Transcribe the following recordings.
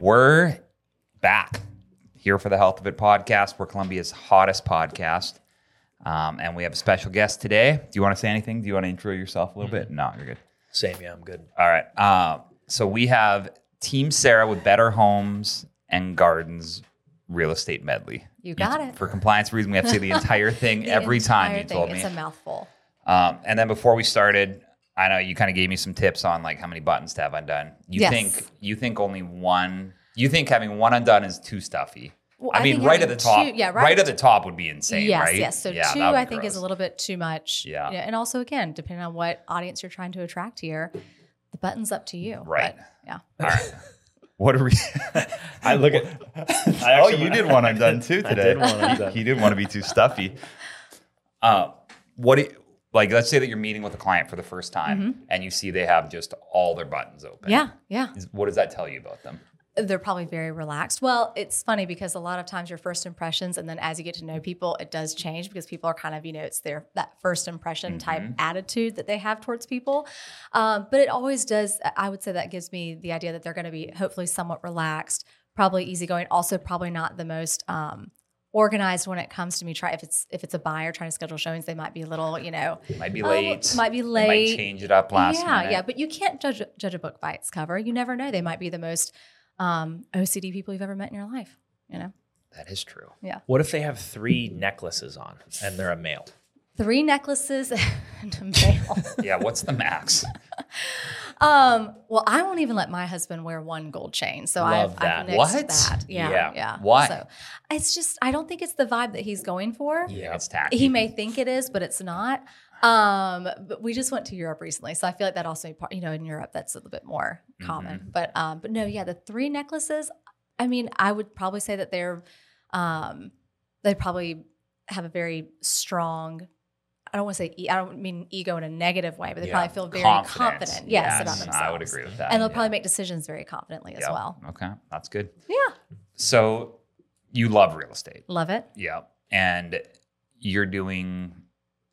We're back here for the Health of It podcast. We're Columbia's hottest podcast. Um, and we have a special guest today. Do you want to say anything? Do you want to intro yourself a little bit? No, you're good. Same, yeah, I'm good. All right. Um, so we have Team Sarah with Better Homes and Gardens Real Estate Medley. You got it. For compliance reason, we have to say the entire thing The every time entire you thing. told It's a mouthful. Um, and then before we started, I know you kind of gave me some tips on like how many buttons to have undone. You Yes. think you think only one? You think having one undone is too stuffy? Well, I I mean, right at the top. two- yeah, right, right at the top would be insane, yes, right? yes. So Yeah, two, I be think, is a little bit too much. Yeah. yeah. And also, again, depending on what audience you're trying to attract here, the button's up to you. Right. But, yeah. All right. What are we? I look at. I oh, you did one undone too I today. did one He- undone. He, didn't want to be too stuffy. Uh, what do you, like? Let's say that you're meeting with a client for the first time, and you see they have just all their buttons open. Mm-hmm. Yeah. Yeah. What does that tell you about them? They're probably very relaxed. Well, it's funny because a lot of times your first impressions, and then as you get to know people, it does change because people are kind of, you know, it's their that first impression type Mhm. attitude that they have towards people. Um, but it always does. I would say that gives me the idea that they're going to be hopefully somewhat relaxed, probably easygoing. Also, probably not the most um, organized when it comes to me. Try if it's if it's a buyer trying to schedule showings, they might be a little, you know, Might be Oh, late. might be They late. might change it up last yeah, minute. yeah. But you can't judge judge a book by its cover. You never know. They might be the most um, OCD people you've ever met in your life. You know, that is true. Yeah. What if they have three necklaces on and they're a male? Three necklaces and a male. Yeah. What's the max? um, well, I won't even let my husband wear one gold chain. So Love I've, that. I've nixed What? that. Yeah, Yeah. yeah. Why? So it's just I don't think it's the vibe that he's going for. Yeah, it's tacky. He may think it is, but it's not. Um, but we just went to Europe recently, so I feel like that also, you know, in Europe that's a little bit more common. Mm-hmm. But um, but no, yeah, the three necklaces. I mean, I would probably say that they're, um, they probably have a very strong. I don't want to say e- I don't mean ego in a negative way, but they Yeah. probably feel very Confident. confident. Yes, about themselves. I would agree with that. and they'll Yeah. probably make decisions very confidently as Yep. well. Okay, that's good. Yeah, So you love real estate. love it. Yeah. And you're doing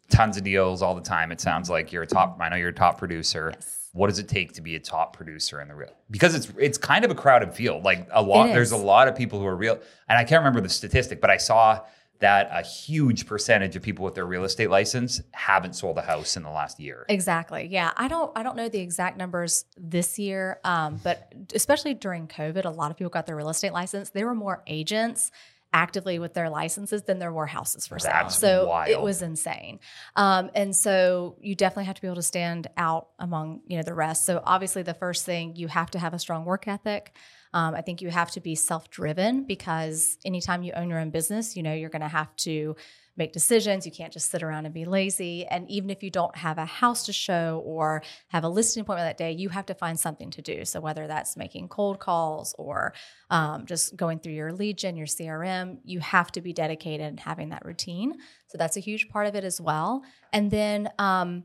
tons of deals all the time. It sounds like you're a top, I know you're a top producer. Yes. What does it take to be a top producer in the real? Because it's it's kind of a crowded field. Like a lot, there's a lot of people who are real, and I can't remember the statistic, but I saw that a huge percentage of people with their real estate license haven't sold a house in the last year. Exactly. Yeah. I don't I don't know the exact numbers this year, um, but especially during COVID, a lot of people got their real estate license. There were more agents actively with their licenses than there were houses for sale. That's so it was insane. Um, and so you definitely have to be able to stand out among you know the rest. So obviously the first thing you have to have a strong work ethic. Um, I think you have to be self driven because anytime you own your own business, you know you're going to have to make decisions. You can't just sit around and be lazy. And even if you don't have a house to show or have a listing appointment that day, you have to find something to do. So whether that's making cold calls or um, just going through your Legion, your CRM, you have to be dedicated and having that routine. So that's a huge part of it as well. And then um,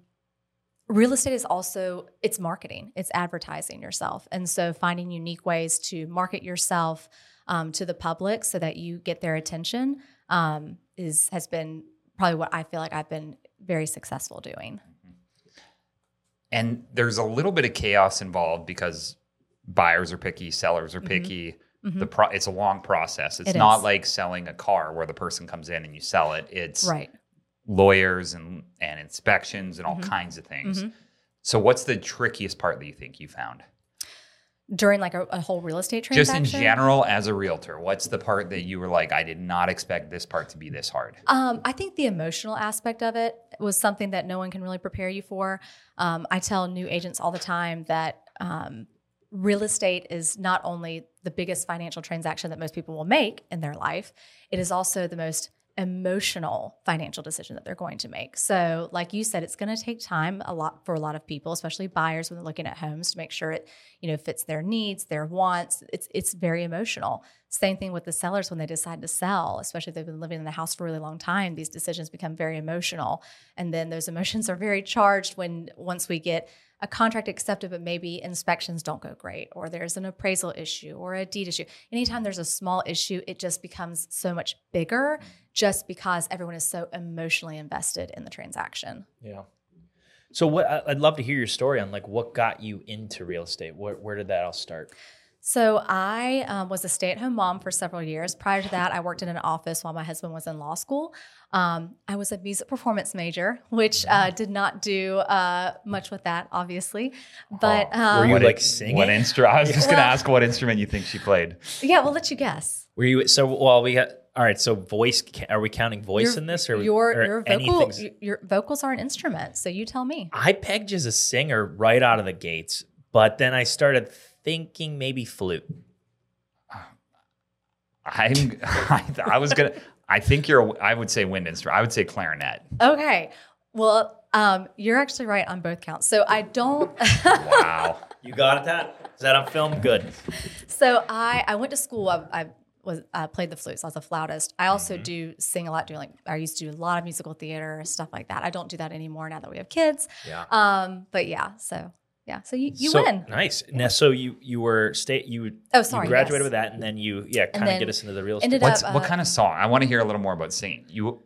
real estate is also it's marketing, it's advertising yourself, and so finding unique ways to market yourself um, to the public so that you get their attention um, is has been probably what I feel like I've been very successful doing. And there's a little bit of chaos involved because buyers are picky, sellers are Mhm. picky. Mhm. The pro- it's a long process. It's It not is. like selling a car where the person comes in and you sell it. It's Right. Lawyers and and inspections and all Mhm. kinds of things. Mhm. So what's the trickiest part that you think you found? During like a, a whole real estate transaction? Just in general as a realtor, what's the part that you were like I did not expect this part to be this hard? Um, I think the emotional aspect of it was something that no one can really prepare you for. Um, I tell new agents all the time that um, real estate is not only the biggest financial transaction that most people will make in their life, it is also the most emotional financial decision that they're going to make. So, like you said, it's going to take time a lot for a lot of people, especially buyers when they're looking at homes to make sure it, you know, fits their needs, their wants. It's it's very emotional. Same thing with the sellers when they decide to sell, especially if they've been living in the house for a really long time. These decisions become very emotional, and then those emotions are very charged when once we get a contract accepted, but maybe inspections don't go great, or there's an appraisal issue or a deed issue. Anytime there's a small issue, it just becomes so much bigger just because everyone is so emotionally invested in the transaction. Yeah. So what I'd love to hear your story on like what got you into real estate. Where, where did that all start? So I um, was a stay-at-home mom for several years. Prior to that, I worked in an office while my husband was in law school. Um, I was a music performance major, which uh, did not do uh, much with that, obviously. But Were um, you What like singing? What instrument? I was just going to Well- ask what instrument you think she played. yeah, we'll let you guess. Were you so well? We got all right. So voice. Are we counting voice Your- in this, or your or your vocal your vocals are an instrument? So you tell me. I pegged you as a singer right out of the gates, but then I started thinking maybe flute. I'm, I, I was going to, I think you're, I would say wind instrument. I would say clarinet. Okay. Well, um, you're actually right on both counts. So I don't. Wow. You got it. That is that on film? Good. So I I went to school. I, I was I played the flute. So I was a flautist. I also Mm-hmm. do sing a lot. Doing like I used to do a lot of musical theater stuff like that. I don't do that anymore now that we have kids. Yeah. Um, but yeah. So yeah. So you you so, win. Nice. Now, so you you were state you Oh, sorry, you graduated yes. with that, and then you yeah kind of get us into the real estate. ended What's, up, what uh, kind of song? I want to hear a little more about singing. You,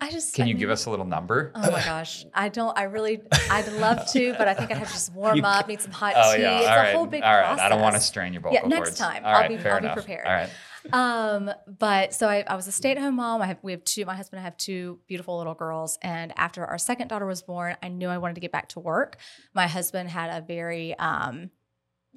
I just can I you give us a little number? Oh my gosh, I don't. I really, I'd love to, but I think I'd have to just warm You up, need some hot Oh tea. yeah. It's All a right. whole big All right. process. I don't want to strain your vocal Yeah, next time. All I'll right. be- fair I'll be enough. prepared. All right. Um, but so I, I was a stay-at-home mom. I have we have two. My husband and I have two beautiful little girls. And after our second daughter was born, I knew I wanted to get back to work. My husband had a very um,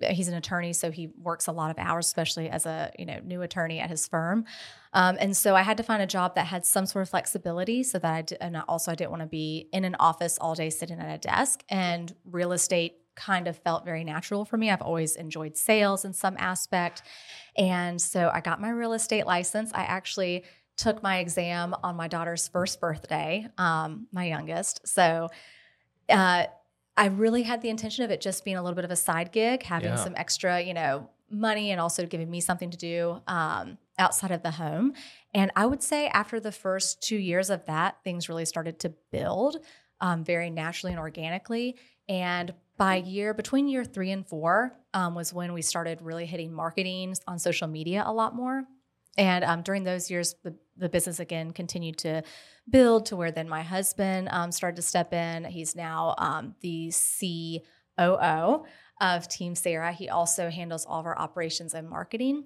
he's an attorney, so he works a lot of hours, especially as a you know new attorney at his firm. Um, and so I had to find a job that had some sort of flexibility, so that I did, and also I didn't want to be in an office all day sitting at a desk. And real estate kind of felt very natural for me. I've always enjoyed sales in some aspect, and so I got my real estate license. I actually took my exam on my daughter's first birthday, um, my youngest. So. Uh, I really had the intention of it just being a little bit of a side gig, having Yeah. some extra, you know, money and also giving me something to do um, outside of the home. And I would say after the first two years of that, things really started to build um, very naturally and organically. And by year, between year three and four, um, was when we started really hitting marketing on social media a lot more. And um, during those years, the, the business again continued to build to where then my husband um, started to step in. He's now um, the COO of Team Sarah. He also handles all of our operations and marketing.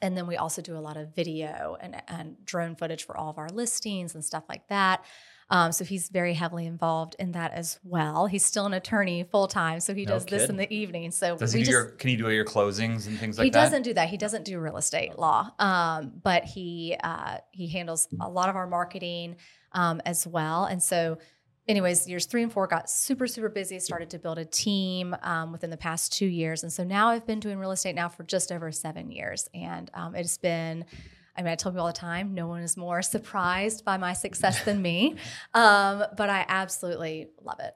And then we also do a lot of video and, and drone footage for all of our listings and stuff like that. Um, so he's very heavily involved in that as well. He's still an attorney full time, so he No does this in the evening. So Does he do just your, can he do all your closings and things like he that? He doesn't do that. He doesn't do real estate law, um, but he uh, he handles a lot of our marketing um, as well. And so, anyways, years three and four got super super busy. Started to build a team um, within the past two years, and so now I've been doing real estate now for just over seven years, and um, it's been. I mean, I tell people all the time, no one is more surprised by my success than me. Um, but I absolutely love it.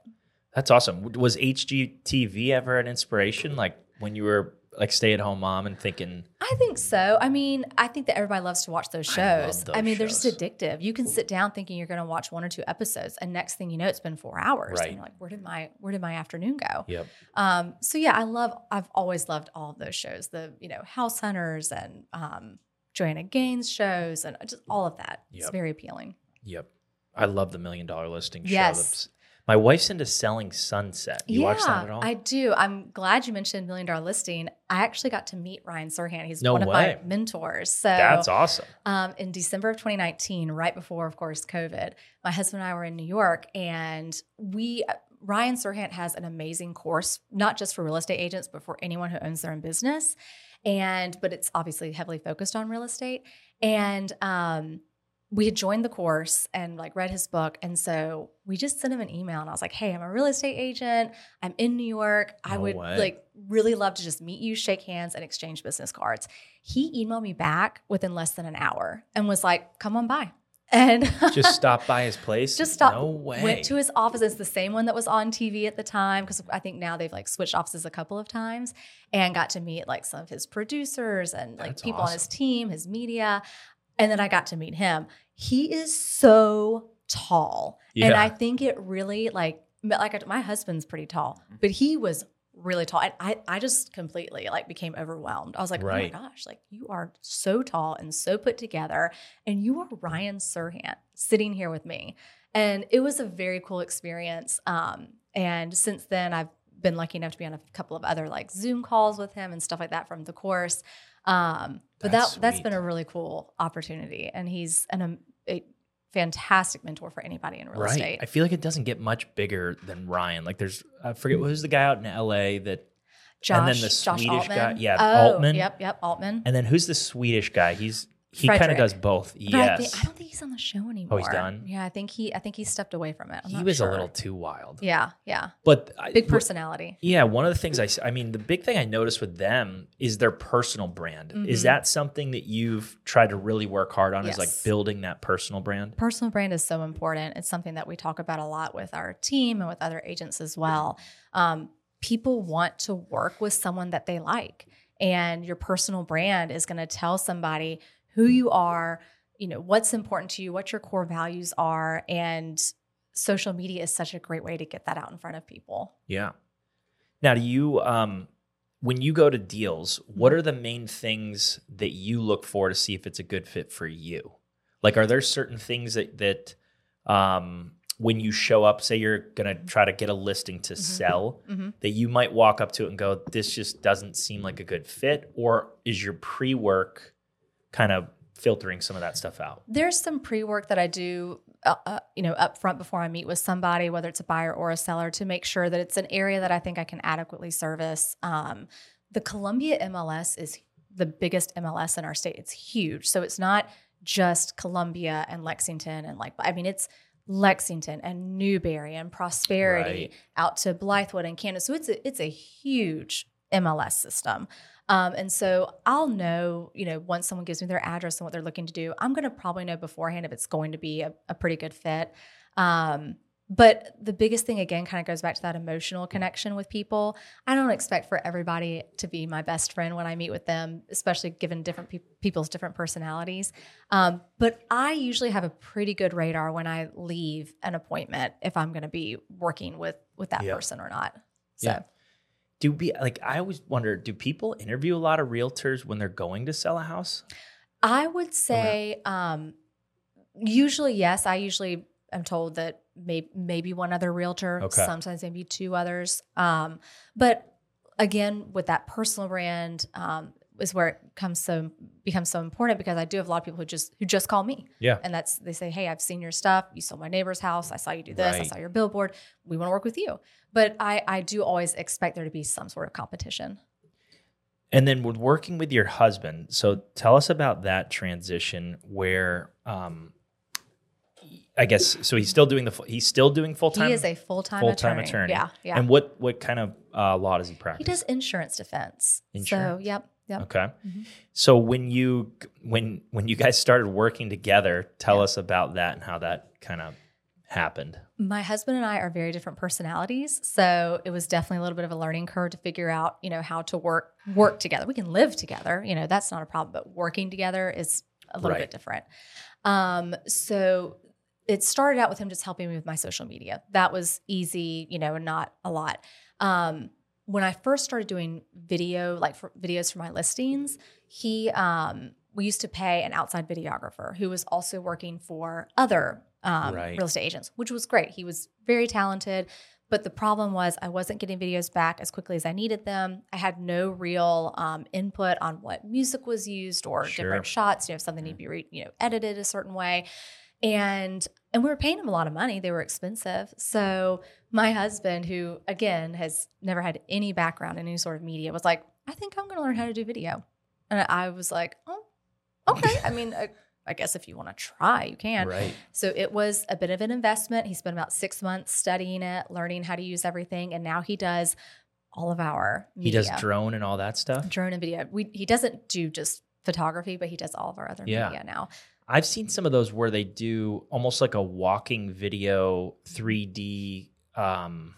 That's awesome. Was HGTV ever an inspiration? Like when you were like stay at home mom and thinking, I think so. I mean, I think that everybody loves to watch those I shows. those I, mean, they're just addictive. You can sit down thinking you're going to watch one or two episodes, and next thing you know, it's been four hours. Right. And you're like, where did my where did my afternoon go? yep, Um, so yeah, I love. I've always loved all of those shows. The you know House Hunters and um, Joanna Gaines shows and just all of that. It's very appealing. yep. I love the million dollar listing show. Yes. That's- My wife's into selling Sunset. You yeah, watch that at all? I do. I'm glad you mentioned Million Dollar Listing. I actually got to meet Ryan Serhant. He's No one of my mentors. So That's awesome. um, in December of 2019, right before, of course, COVID, my husband and I were in New York, and we Ryan Serhant has an amazing course, not just for real estate agents, but for anyone who owns their own business. And but it's obviously heavily focused on real estate. And um, we had joined the course and like read his book, and so we just sent him an email, and I was like, "Hey, I'm a real estate agent. I'm in New York. I No would way. like really love to just meet you, shake hands, and exchange business cards." He emailed me back within less than an hour and was like, "Come on by." And Just stop by his place. just stopped. No way. Went to his office. It's the same one that was on TV at the time because I think now they've like switched offices a couple of times, and got to meet like some of his producers and like That's people on his team, his media, and then I got to meet him. He is so tall, and I think it really like like my husband's pretty tall, mm. but he was really tall and I, I just completely like became overwhelmed i was like Right. oh my gosh like you are so tall and so put together and you are ryan serhant sitting here with me and it was a very cool experience um, and since then, I've been lucky enough to be on a couple of other like Zoom calls with him and stuff like that from the course. Um, but That's that that's sweet. been a really cool opportunity, and he's an um, a fantastic mentor for anybody in real right. estate. I feel like it doesn't get much bigger than Ryan. Like there's I forget who's the guy out in LA that Josh, and then the Josh Swedish Altman. guy- yeah, oh, Altman. Yep, yep, Altman. and then who's the Swedish guy? He's he kind of does both. But I, yes. think, I don't think he's on the show anymore. Oh, he's done? Yeah, I think he I think he stepped away from it. I'm he was sure. a little too wild. Yeah, yeah. But I- Big what- personality. Yeah, one of the things I. I mean, the big thing I noticed with them is their personal brand. Is Mhm. that something that you've tried to really work hard on? Is like building that personal brand? Personal brand is so important. It's something that we talk about a lot with our team and with other agents as well. Um, people want to work with someone that they like, and your personal brand is going to tell somebody who you are, you know, what's important to you, what your core values are, and social media is such a great way to get that out in front of people. Yeah. Now, do you, um, when you go to deals, what are the main things that you look for to see if it's a good fit for you? Like, are there certain things that that um, when you show up, say you're gonna try to get a listing to sell, Mhm. that you might walk up to it and go, "This just doesn't seem like a good fit," or is your pre-work kind of filtering some of that stuff out? There's some pre-work that I do, uh, uh, you know, up front before I meet with somebody, whether it's a buyer or a seller, to make sure that it's an area that I think I can adequately service. Um, the Columbia MLS is the biggest MLS in our state. It's huge, so it's not just Columbia and Lexington and like I mean it's Lexington and Newberry and Prosperity Right. out to Blythewood and Camden. So it's a it's a huge MLS system. Um, and so I'll know, you know, once someone gives me their address and what they're looking to do, I'm going to probably know beforehand if it's going to be a, a pretty good fit. Um, but the biggest thing, again, kind of goes back to that emotional connection with people. I don't expect for everybody to be my best friend when I meet with them, especially given different peop people's different personalities. Um, but I usually have a pretty good radar when I leave an appointment if I'm going to be working with with that person or not. So. Yeah. Do be like I always wonder, do people interview a lot of realtors when they're going to sell a house? I would say um, usually yes. I usually am told that may, maybe one other realtor, Okay. sometimes maybe two others. Um, but again, with that personal brand um, is where it comes so becomes so important because I do have a lot of people who just who just call me Yeah. and that's they say, "Hey, I've seen your stuff. You sold my neighbor's house. I saw you do this. I saw your billboard. We want to work with you." But I I do always expect there to be some sort of competition. And then with working with your husband, so tell us about that transition where um I guess so he's still doing the he's still doing full time He is a full time full-time attorney. attorney. Yeah, yeah. And what what kind of uh, law does he practice? He does insurance defense. Insurance? So, yep, yep. Okay. Mhm. So when you when when you guys started working together, tell us about that and how that kind of happened. My husband and I are very different personalities, so it was definitely a little bit of a learning curve to figure out, you know, how to work work together. We can live together, you know, that's not a problem, but working together is a little Right. bit different. Um, so it started out with him just helping me with my social media. That was easy, you know, and not a lot. Um, when I first started doing video, like for videos for my listings, he um, we used to pay an outside videographer who was also working for other um, Right. real estate agents, which was great. He was very talented, but the problem was I wasn't getting videos back as quickly as I needed them. I had no real um, input on what music was used or Sure. different shots. You know, if something needed to be re- you know edited a certain way, and and we were paying him a lot of money. They were expensive. So my husband, who again has never had any background in any sort of media, was like, I think I'm going to learn how to do video. And I was like, oh, okay. I mean, I, I guess if you want to try, you can. Right. So it was a bit of an investment. He spent about six months studying it, learning how to use everything, and now he does all of our He does drone and all that stuff. drone and video. We, he doesn't do just photography, but he does all of our other Yeah. media now. I've seen some of those where they do almost like a walking video 3D um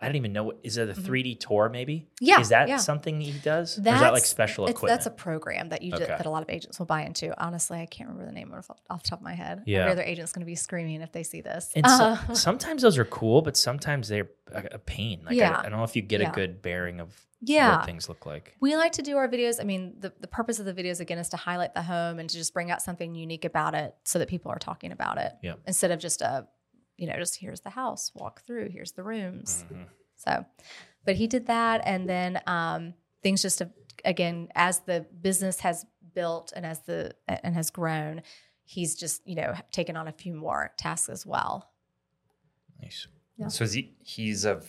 I don't even know what is it a Mhm. 3D tour maybe? Yeah, Is that yeah. something he does? or is that like That's- special equipment? that's a program that you Okay. that a lot of agents will buy into. Honestly, I can't remember the name of it off the top of my head. Yeah. Every other agent's going to be screaming if they see this. and so- Uh, sometimes those are cool, but sometimes they're a, a pain. Like Yeah. I, I don't know if you get a good bearing of yeah. what things look like. We like to do our videos. I mean, the, the purpose of the videos again is to highlight the home and to just bring out something unique about it so that people are talking about it Yeah. instead of just a you know, just here's the house, walk through, here's the rooms. Mhm. So, but he did that, and then um, things just again as the business has built and as the and has grown, he's just you know taken on a few more tasks as well. Nice. Yeah. So is he, he's a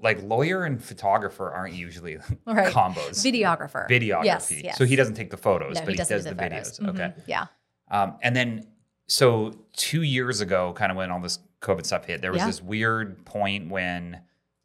like lawyer and photographer aren't usually Right. combos. Videographer, Videography. Yes, yes. So he doesn't take the photos, No, but he he, doesn't do the, the videos. photos. Okay. Yeah, Um, and then, so two years ago, kind of when all this COVID stuff hit, there was Yeah. this weird point when,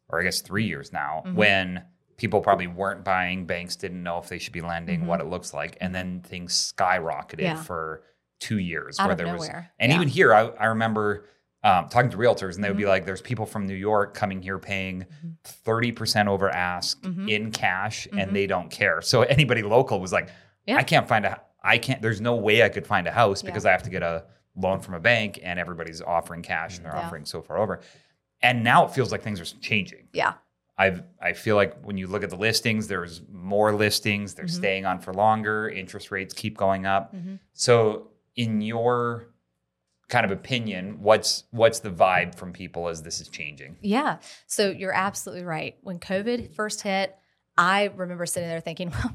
or I guess three years now, Mhm. when people probably weren't buying, banks didn't know if they should be lending, Mhm. what it looks like, and then things skyrocketed Yeah. for two years, out where there was, and Yeah. even here, I, I remember. Um, talking to realtors, and they would be Mhm. like, "There's people from New York coming here paying Mhm. thirty percent over ask Mhm. in cash, and they don't care." So anybody local was like, Yeah. "I can't find a, I can't. There's no way I could find a house Yeah. because I have to get a loan from a bank, and everybody's offering cash, and they're Yeah. offering so far over." And now it feels like things are changing. yeah, I've I feel like when you look at the listings, there's more listings. They're Mhm. staying on for longer. Interest rates keep going up. Mhm. So, in your kind of opinion, what's what's the vibe from people as this is changing? yeah. So you're absolutely right. When COVID first hit, I remember sitting there thinking, well.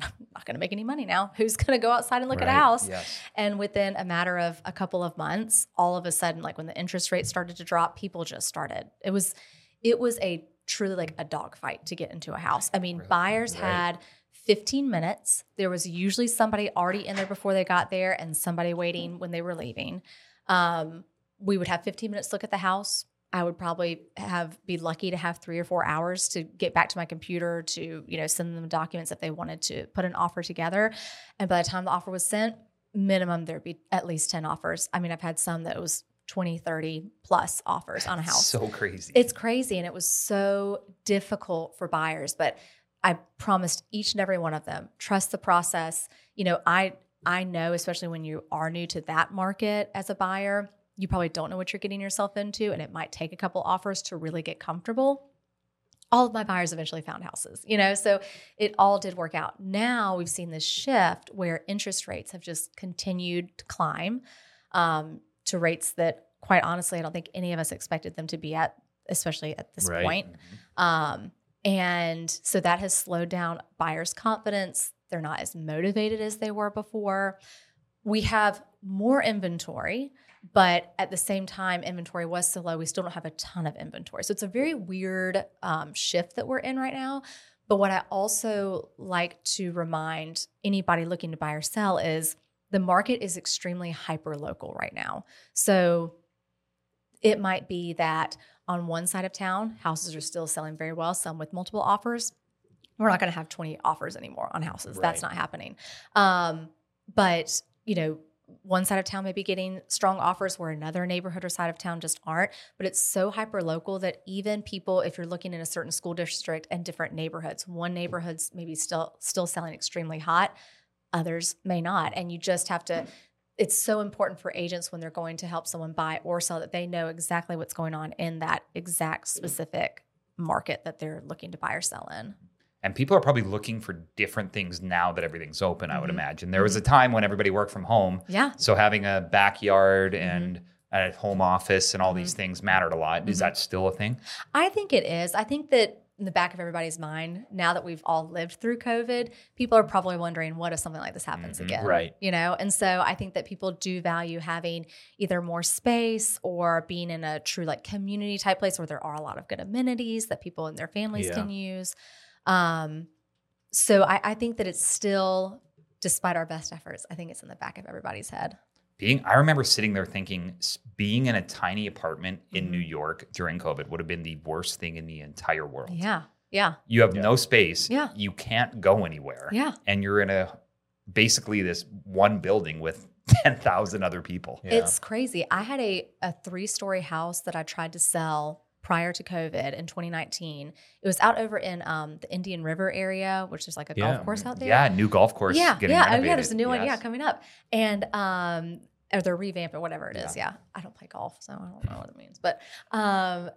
I'm not going to make any money now. Who's going to go outside and look at a house? Yes. And within a matter of a couple of months, all of a sudden, like when the interest rate started to drop, people just started. It was, it was a truly like a dogfight to get into a house. I mean, Really? buyers Right. had 15 minutes. There was usually somebody already in there before they got there and somebody waiting when they were leaving. Um, we would have 15 minutes to look at the house. I would probably have be lucky to have three or four hours to get back to my computer to you know send them documents if they wanted to put an offer together. And by the time the offer was sent, minimum there'd be at least 10 offers. I mean, I've had some that was 20, 30 plus offers on a house. So crazy. It's crazy and it was so difficult for buyers, but I promised each and every one of them, trust the process. You know, I I know especially when you are new to that market as a buyer, you probably don't know what you're getting yourself into and it might take a couple offers to really get comfortable. All of my buyers eventually found houses, you know, so it all did work out. Now we've seen this shift where interest rates have just continued to climb um, to rates that, quite honestly, I don't think any of us expected them to be at, especially at this Right. point. Um, and so that has slowed down buyers' confidence. They're not as motivated as they were before. We have more inventory, but at the same time, inventory was so low. We still don't have a ton of inventory. So it's a very weird um, shift that we're in right now. But what I also like to remind anybody looking to buy or sell is the market is extremely hyper local right now. So it might be that on one side of town, houses are still selling very well, some with multiple offers. We're not going to have 20 offers anymore on houses. That's not happening. Um, but, you know, one side of town may be getting strong offers where another neighborhood or side of town just aren't. But it's so hyper local that even people, if you're looking in a certain school district and different neighborhoods, one neighborhood's maybe still still selling extremely hot, others may not. And you just have to it's so important for agents when they're going to help someone buy or sell that they know exactly what's going on in that exact specific market that they're looking to buy or sell in. And people are probably looking for different things now that everything's open, I would Mhm. imagine. There was a time when everybody worked from home. Yeah. So having a backyard Mm-hmm. and a home office and all these things mattered a lot. Is Mhm. that still a thing? I think it is. I think that in the back of everybody's mind, now that we've all lived through COVID, people are probably wondering, what if something like this happens Mhm. again? Right. You know, and so I think that people do value having either more space or being in a true like community type place where there are a lot of good amenities that people and their families Yeah. can use. Um, so I, I think that it's still, despite our best efforts, I think it's in the back of everybody's head. Being, I remember sitting there thinking, being in a tiny apartment in Mhm. New York during COVID would have been the worst thing in the entire world. Yeah. Yeah. You have Yeah. no space. Yeah. You can't go anywhere. Yeah. And you're in a basically this one building with 10,000 other people. Yeah. It's crazy. I had a, a three story house that I tried to sell prior to COVID in 2019. It was out over in um, the Indian River area, which is like a Yeah. golf course out there. Yeah, new golf course. yeah, getting yeah. Oh, yeah. There's a new one. Yeah, coming up, and um, or they're revamping whatever it is. Yeah. I don't play golf, so I don't know what it means. But um,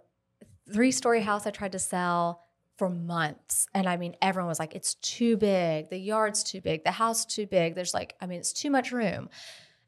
three story house I tried to sell for months, and I mean, everyone was like, "It's too big. The yard's too big. The house too big. There's like, I mean, it's too much room."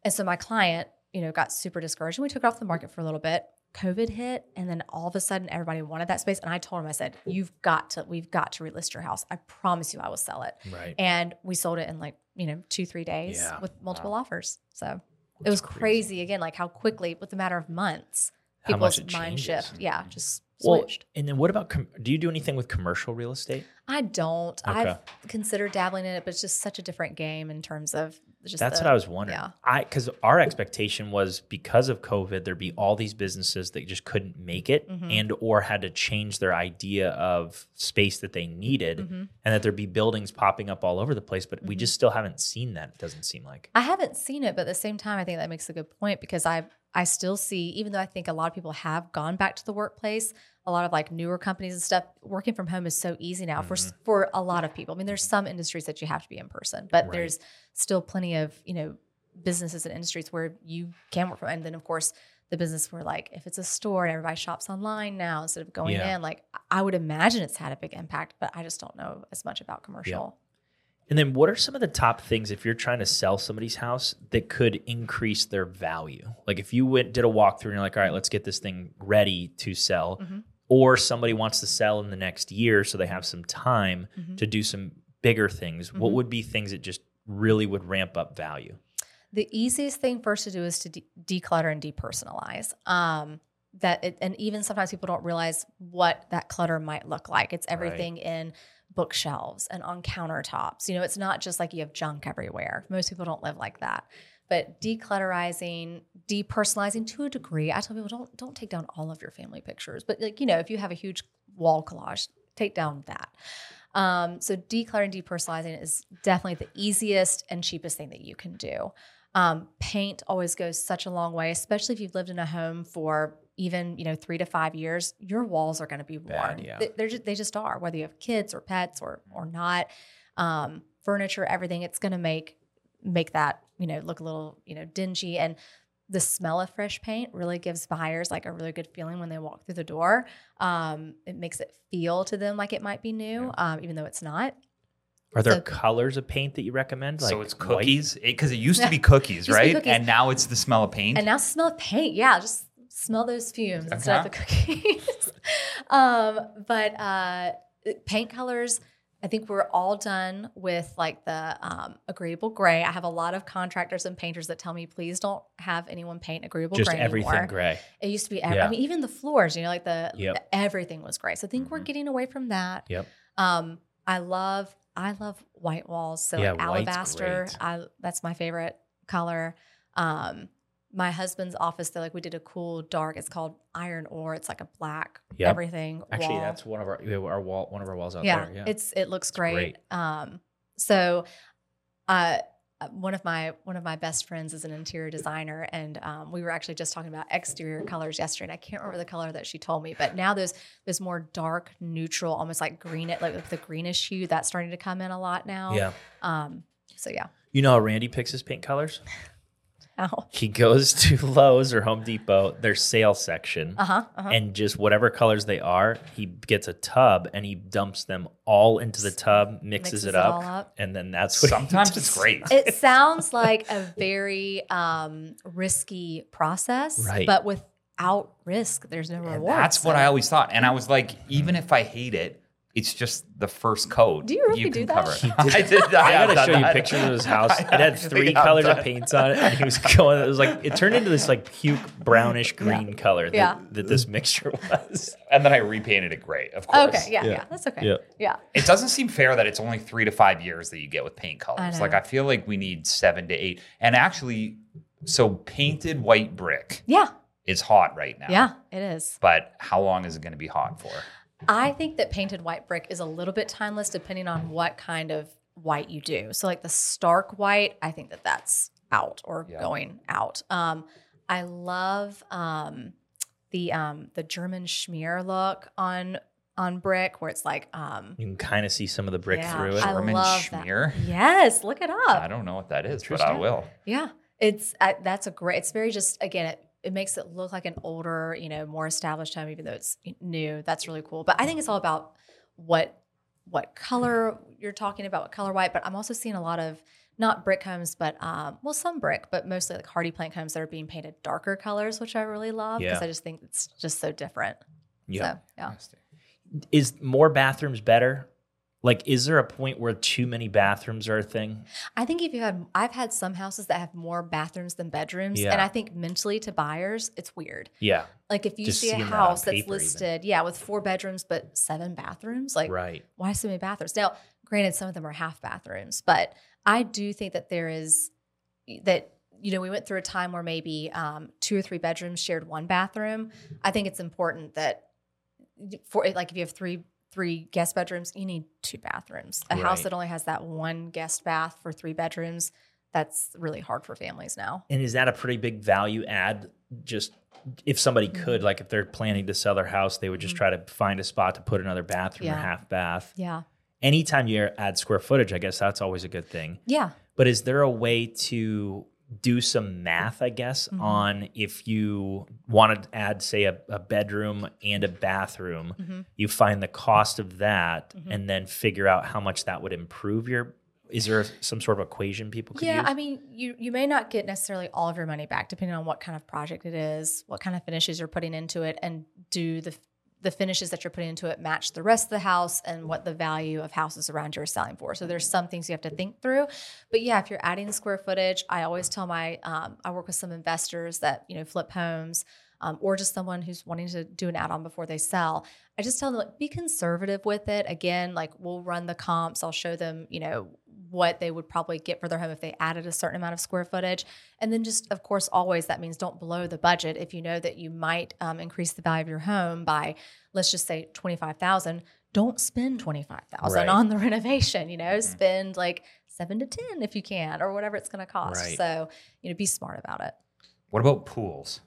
And so my client you know, got super discouraged and we took it off the market for a little bit. COVID hit, and then all of a sudden, everybody wanted that space. And I told him, I said, "You've got to, we've got to relist your house. I promise you, I will sell it." Right. And we sold it in like you know two, three days Yeah. with multiple offers. So it was crazy. again, like how quickly, with a matter of months, people's mind changes. shift. Yeah, mm-hmm. just Well, switched. and then what about? Com- do you do anything with commercial real estate? I don't. Okay. I've considered dabbling in it, but it's just such a different game in terms of just. That's the- what I was wondering. yeah. I because our expectation was because of COVID, there'd be all these businesses that just couldn't make it Mhm. and or had to change their idea of space that they needed, Mhm. and that there'd be buildings popping up all over the place. But we Mhm. just still haven't seen that. It doesn't seem like. I haven't seen it, but at the same time, I think that makes a good point because I I still see, even though I think a lot of people have gone back to the workplace, a lot of like newer companies and stuff, working from home is so easy now for Mm-hmm. for a lot of people. I mean, there's some industries that you have to be in person, but Right. there's still plenty of you know businesses and industries where you can work from. And then of course the business where like if it's a store and everybody shops online now instead of going Yeah. in, like I would imagine it's had a big impact, but I just don't know as much about commercial. And then, what are some of the top things if you're trying to sell somebody's house that could increase their value? Like if you went did a walkthrough and you're like, all right, let's get this thing ready to sell, Mhm. Or somebody wants to sell in the next year, so they have some time Mhm. to do some bigger things. What Mhm. would be things that just really would ramp up value? The easiest thing first to do is to de- declutter and depersonalize. Um, that it, and even sometimes people don't realize what that clutter might look like. It's everything in bookshelves and on countertops. You know, it's not just like you have junk everywhere. Most people don't live like that. But declutterizing, depersonalizing to a degree. I tell people don't don't take down all of your family pictures, but like you know, if you have a huge wall collage, take down that. Um, so decluttering, depersonalizing is definitely the easiest and cheapest thing that you can do. Um, paint always goes such a long way, especially if you've lived in a home for even you know three to five years. Your walls are going to be worn. yeah. They, they're just, they just are, whether you have kids or pets or or not. Um, furniture, everything, it's going to make make that you know look a little you know dingy and the smell of fresh paint really gives buyers like a really good feeling when they walk through the door. Um, it makes it feel to them like it might be new, um, even though it's not. Are there So- colors of paint that you recommend? Like so it's cookies because it, used to be cookies, Used to be right? cookies. And now it's the smell of paint. And now the smell of paint. Yeah, just smell those fumes instead of the cookies. um, but uh, paint colors, I think we're all done with like the um, agreeable gray. I have a lot of contractors and painters that tell me, please don't have anyone paint agreeable Just gray everything anymore. gray. It used to be, Yeah. I mean, even the floors, you know, like the, Yep. the- everything was gray. So I think we're Mhm. getting away from that. Yep. Um, I love, I love white walls. So Yeah, like alabaster. I that's my favorite color. Um, my husband's office, though, like we did a cool dark. It's called iron ore. It's like a black Yep. everything. Actually, wall. that's one of our our wall one of our walls out yeah, there. Yeah. It's it looks It's great. great. Um, so, uh, one of my one of my best friends is an interior designer, and um, we were actually just talking about exterior colors yesterday. And I can't remember the color that she told me, but now there's there's more dark, neutral, almost like green, like the greenish hue that's starting to come in a lot now. yeah. Um. So yeah. You know how Randy picks his paint colors? Ow. He goes to Lowe's or Home Depot, their sale section, Uh huh. Uh-huh. and just whatever colors they are, he gets a tub and he dumps them all into the tub, mixes, it, up, all up. and then that's what he Sometimes does. it's great. It sounds like a very um, risky process, Right. but without risk, there's no And reward. that's what I always thought. And I was like, even if I hate it, it's just the first coat. Do you really do that? Cover it. I did. I have gotta done show you pictures of his house. It had three colors of paints on it, and he was going. It was like it turned into this like puke brownish green color that, Yeah. that this mixture was. And then I repainted it gray, of course. Okay, yeah, Yeah. yeah, that's okay. Yeah. Yeah. It doesn't seem fair that it's only three to five years that you get with paint colors. know. Like I feel like we need seven to eight. And actually, so painted white brick Yeah. is hot right now. Yeah, it is. But how long is it going to be hot for? I think that painted white brick is a little bit timeless depending on what kind of white you do. So like the stark white, I think that that's out or Yeah. going out. Um, I love um, the um, the German schmear look on on brick where it's like um, You can kind of see some of the brick Yeah, through it. I German love that. schmear? yes, look it up. I don't know what that is, but I will. Yeah, it's I, that's a great. It's very just again, it it makes it look like an older, you know, more established home, even though it's new. That's really cool. But I think it's all about what what color you're talking about, what color white. But I'm also seeing a lot of not brick homes, but um, well, some brick, but mostly like Hardie plank homes that are being painted darker colors, which I really love because Yeah. I just think it's just so different. Yeah. So, yeah. Is more bathrooms better? Like, is there a point where too many bathrooms are a thing? I think if you had, I've had some houses that have more bathrooms than bedrooms, Yeah. and I think mentally to buyers, it's weird. Yeah. Like if you Just see a seeing that house that's paper even. listed, yeah, with four bedrooms but seven bathrooms, like right. why so many bathrooms? Now, granted, some of them are half bathrooms, but I do think that there is that you know we went through a time where maybe um, two or three bedrooms shared one bathroom. I think it's important that for like if you have three three guest bedrooms, you need two bathrooms. A house that only has that one guest bath for three bedrooms, that's really hard for families now. And is that a pretty big value add? Just if somebody Mm-hmm. could, like if they're planning to sell their house, they would just try to find a spot to put another bathroom or half bath. Yeah. Anytime you add square footage, I guess that's always a good thing. Yeah. But is there a way to do some math, I guess, Mhm. on if you want to add, say, a, a bedroom and a bathroom, hmm you find the cost of that Mhm. and then figure out how much that would improve your. Is there some sort of equation people could Yeah, use? I mean, you you may not get necessarily all of your money back, depending on what kind of project it is, what kind of finishes you're putting into it, and do the the finishes that you're putting into it match the rest of the house and what the value of houses around you are selling for. So there's some things you have to think through. But yeah, if you're adding square footage, I always tell my um, I work with some investors that you know flip homes. Um, or just someone who's wanting to do an add-on before they sell. I just tell them like be conservative with it. Again, like we'll run the comps. I'll show them, you know, what they would probably get for their home if they added a certain amount of square footage. And then just of course always that means don't blow the budget. If you know that you might um, increase the value of your home by let's just say 25,000, don't spend 25,000 Right. on the renovation, you know, spend like 7 to 10 if you can or whatever it's going to cost. Right. So, you know, be smart about it. What about pools?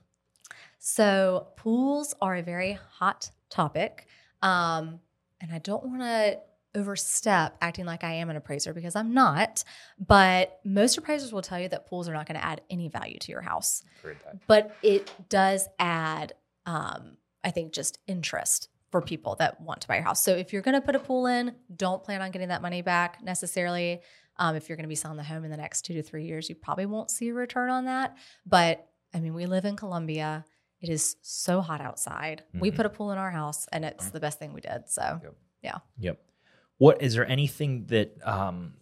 So pools are a very hot topic. Um, and I don't want to overstep acting like I am an appraiser because I'm not. But most appraisers will tell you that pools are not going to add any value to your house. But it does add, um, I think, just interest for people that want to buy your house. So if you're going to put a pool in, don't plan on getting that money back necessarily. Um, if you're going to be selling the home in the next two to three years, you probably won't see a return on that. But I mean, we live in Columbia. It is so hot outside. We Mhm. put a pool in our house, and it's the best thing we did. So yeah. Yep. What is there anything that um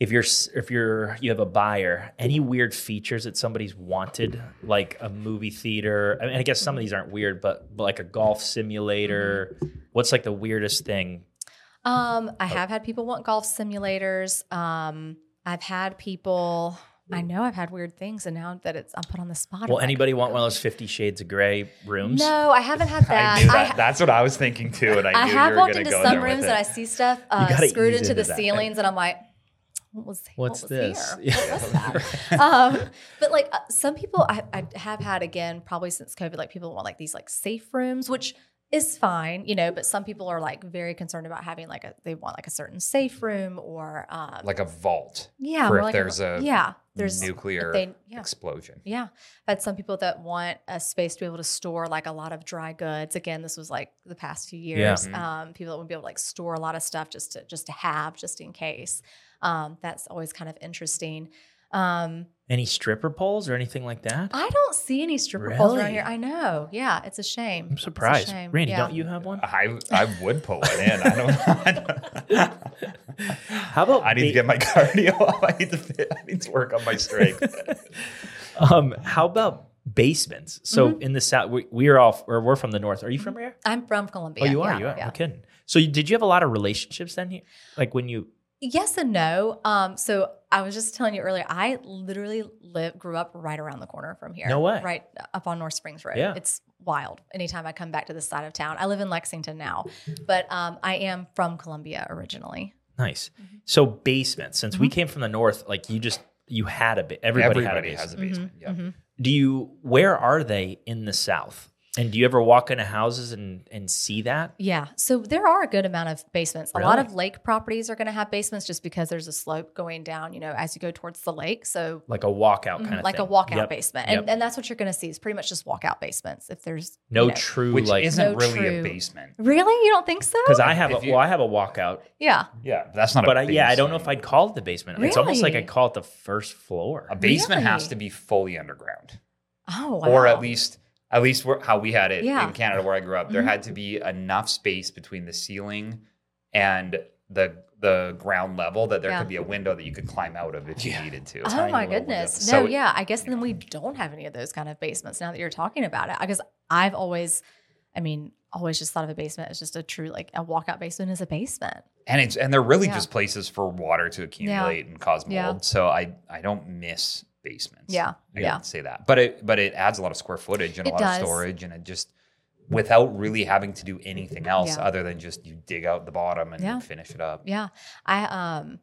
if you're if you're you have a buyer, any weird features that somebody's wanted, like a movie theater? I mean, I guess some of these aren't weird, but, but like a golf simulator. What's like the weirdest thing? Um, Oh. I have had people want golf simulators. Um, I've had people. I know I've had weird things, and now that it's I'm put on the spot. I'm like, anybody want one of those Fifty Shades of Grey rooms? No, I haven't had that. I knew that. I, That's what I was thinking too, and I, I have walked into some with rooms and I see stuff uh, screwed into into the ceilings, and I'm like, what was, What's what this? What was that? um, but like uh, some people, I, I have had again probably since COVID, like people want like these like safe rooms, which is fine, you know. But some people are like very concerned about having like a they want like a certain safe room or um, like a vault yeah, more if like there's a yeah there's nuclear they- yeah. explosion. Yeah. I've had some people that want a space to be able to store like a lot of dry goods. Again, this was like the past few years. Mhm. Um, people that would be able to like store a lot of stuff just to just to have, just in case. Um, that's always kind of interesting. Um, Any stripper poles or anything like that? I don't see any stripper poles around here. I know. Yeah, it's a shame. I'm surprised. shame. Randy, Yeah. don't you have one? I I would pull one in. I don't. I, don't How about I need to get my cardio up. I need to fit, I need to work on my strength. Um, how about basements? So Mm-hmm. in the south, we, we are all, or we're from the north. Are you from here? I'm from Columbia. oh, you are. Yeah, you are. yeah. No kidding. So you, did you have a lot of relationships then? here? Like when you? Yes and no. Um, so I was just telling you earlier, I literally live grew up right around the corner from here. No way. Right up on North Springs Road. Yeah. It's wild. Anytime I come back to this side of town. I live in Lexington now, but um, I am from Columbia originally. Nice. Mm-hmm. So basements. Since we came from the north, like you just you had a bit. Everybody, Everybody had a has a basement. basement. Yeah. Mhm. Do you? Where are they in the south? And do you ever walk into houses and and see that? Yeah. So there are a good amount of basements. A lot of lake properties are going to have basements just because there's a slope going down, you know, as you go towards the lake. So Like a walkout kind mhm, of like thing. a walkout Yep. basement. Yep. And, and that's what you're going to see is pretty much just walkout basements. If there's no you know- true Which like isn't No really a basement. Really? You don't think so? because I have a you- well I have a walkout, yeah. Yeah, that's not. but a I, yeah I don't know if. I'd call it the basement. It's almost like I'd call it the first floor. A basement has to be fully underground, Oh, wow. or at least at least where, how we had it Yeah. in Canada where I grew up. There Mhm. had to be enough space between the ceiling and the the ground level that there Yeah. could be a window that you could climb out of if you Yeah. needed to. Oh my goodness. window. No, So- yeah. I guess then we don't have any of those kind of basements now that you're talking about it. Because I've always, I mean, always just thought of a basement as just a true, like a walkout basement is a basement. and it's and they're really Yeah. just places for water to accumulate and cause mold. Yeah. So I I don't miss basements. Yeah. I Yeah. say that. But it but it adds a lot of square footage and a lot does. of storage and it just without really having to do anything else Yeah. other than just you dig out the bottom and Yeah. finish it up. Yeah. I um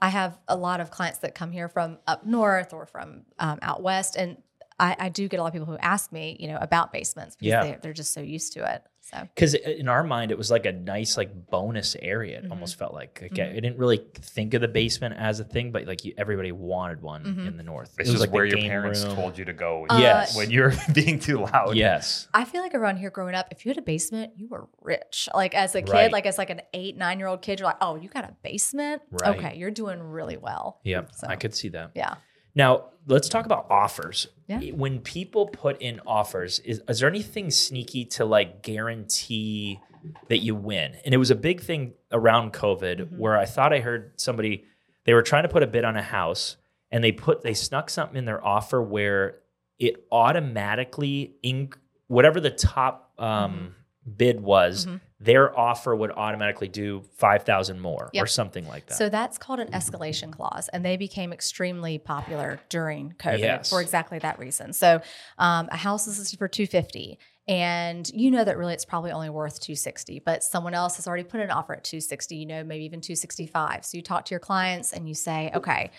I have a lot of clients that come here from up north or from um, out west, and I, I do get a lot of people who ask me, you know, about basements because Yeah. they, they're just so used to it. So Because in our mind, it was like a nice, like bonus area. It Mhm. almost felt like. like Mhm. I didn't really think of the basement as a thing, but like you, everybody wanted one Mhm. in the north. This it was is like where your parents room. told you to go Uh, Yes. when you're being too loud. Yes. I feel like around here growing up, if you had a basement, you were rich. Like as a kid, Right. like as like an eight, nine year old kid, you're like, oh, you got a basement? Right. Okay, you're doing really well. Yep. So- I could see that. Yeah. Now let's talk about offers. Yeah. When people put in offers, is, is there anything sneaky to like guarantee that you win? And it was a big thing around COVID Mhm. where I thought I heard somebody they were trying to put a bid on a house and they put they snuck something in their offer where it automatically in whatever the top um, bid was, Mhm. Their offer would automatically do five thousand more or something like that. So that's called an escalation clause, and they became extremely popular during COVID Yes. for exactly that reason. So um, a house is listed for two fifty, and you know that really it's probably only worth two sixty, but someone else has already put an offer at two sixty. You know, maybe even two sixty five. So you talk to your clients and you say, okay.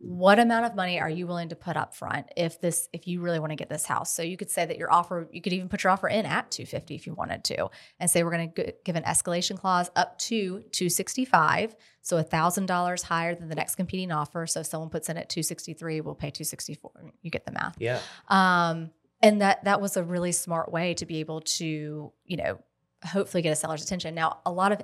What amount of money are you willing to put up front if this if you really want to get this house? So you could say that your offer you could even put your offer in at 250 if you wanted to and say we're going to give an escalation clause up to 265 so $1000 higher than the next competing offer so if someone puts in at 263 we'll pay 264 you get the math yeah. um, and that that was a really smart way to be able to you know hopefully get a seller's attention now a lot of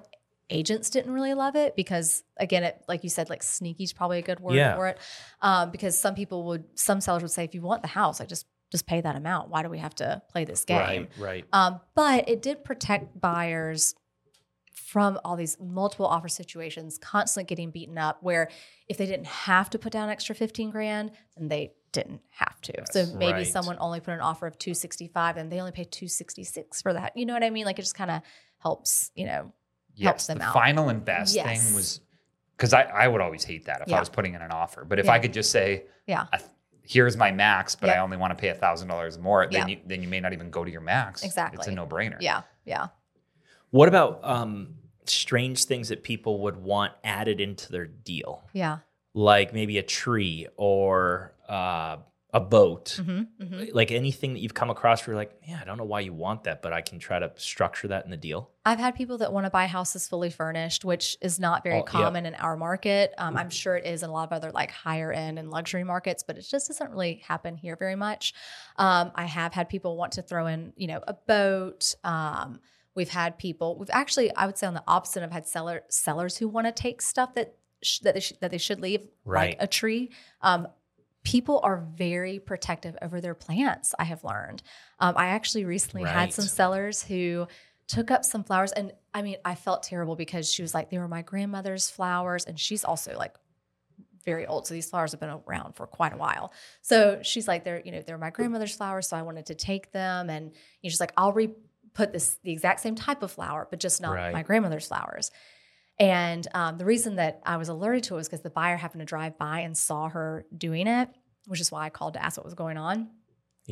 agents didn't really love it because again it like you said like sneaky is probably a good word Yeah. for it um, because some people would some sellers would say if you want the house like just just pay that amount why do we have to play this game Right. Right. um, but it did protect buyers from all these multiple offer situations, constantly getting beaten up. Where if they didn't have to put down extra fifteen grand, then they didn't have to. so maybe Right. someone only put an offer of two sixty five, and they only pay two sixty six for that. You know what I mean? Like it just kind of helps. You know, helps Yes, them the out. final and best Yes. thing was because I, I would always hate that if Yeah. I was putting in an offer. But if Yeah. I could just say, yeah, here's my max, but I only want to pay a thousand dollars more, then Yeah. you then you may not even go to your max. Exactly, it's a no brainer. yeah, yeah. What about um, strange things that people would want added into their deal, Yeah. like maybe a tree or uh, a boat, hmm hmm like anything that you've come across where you're like, yeah, I don't know why you want that, but I can try to structure that in the deal. I've had people that want to buy houses fully furnished, which is not very Oh, common in our market. Um, I'm sure it is in a lot of other like higher end and luxury markets, but it just doesn't really happen here very much. Um, I have had people want to throw in, you know, a boat. Um, we've had people. We've actually, I would say, on the opposite, I've had seller sellers who want to take stuff that sh- that they sh- that they should leave, Right. like a tree. Um, people are very protective over their plants. I have learned. Um, I actually recently had some sellers who took up some flowers and i mean i felt terrible because she was like they were my grandmother's flowers and she's also like very old so these flowers have been around for quite a while so she's like they're you know they're my grandmother's flowers so i wanted to take them and you know, she's like i'll re put this the exact same type of flower but just not Right. my grandmother's flowers and um, the reason that i was alerted to it was because the buyer happened to drive by and saw her doing it which is why i called to ask what was going on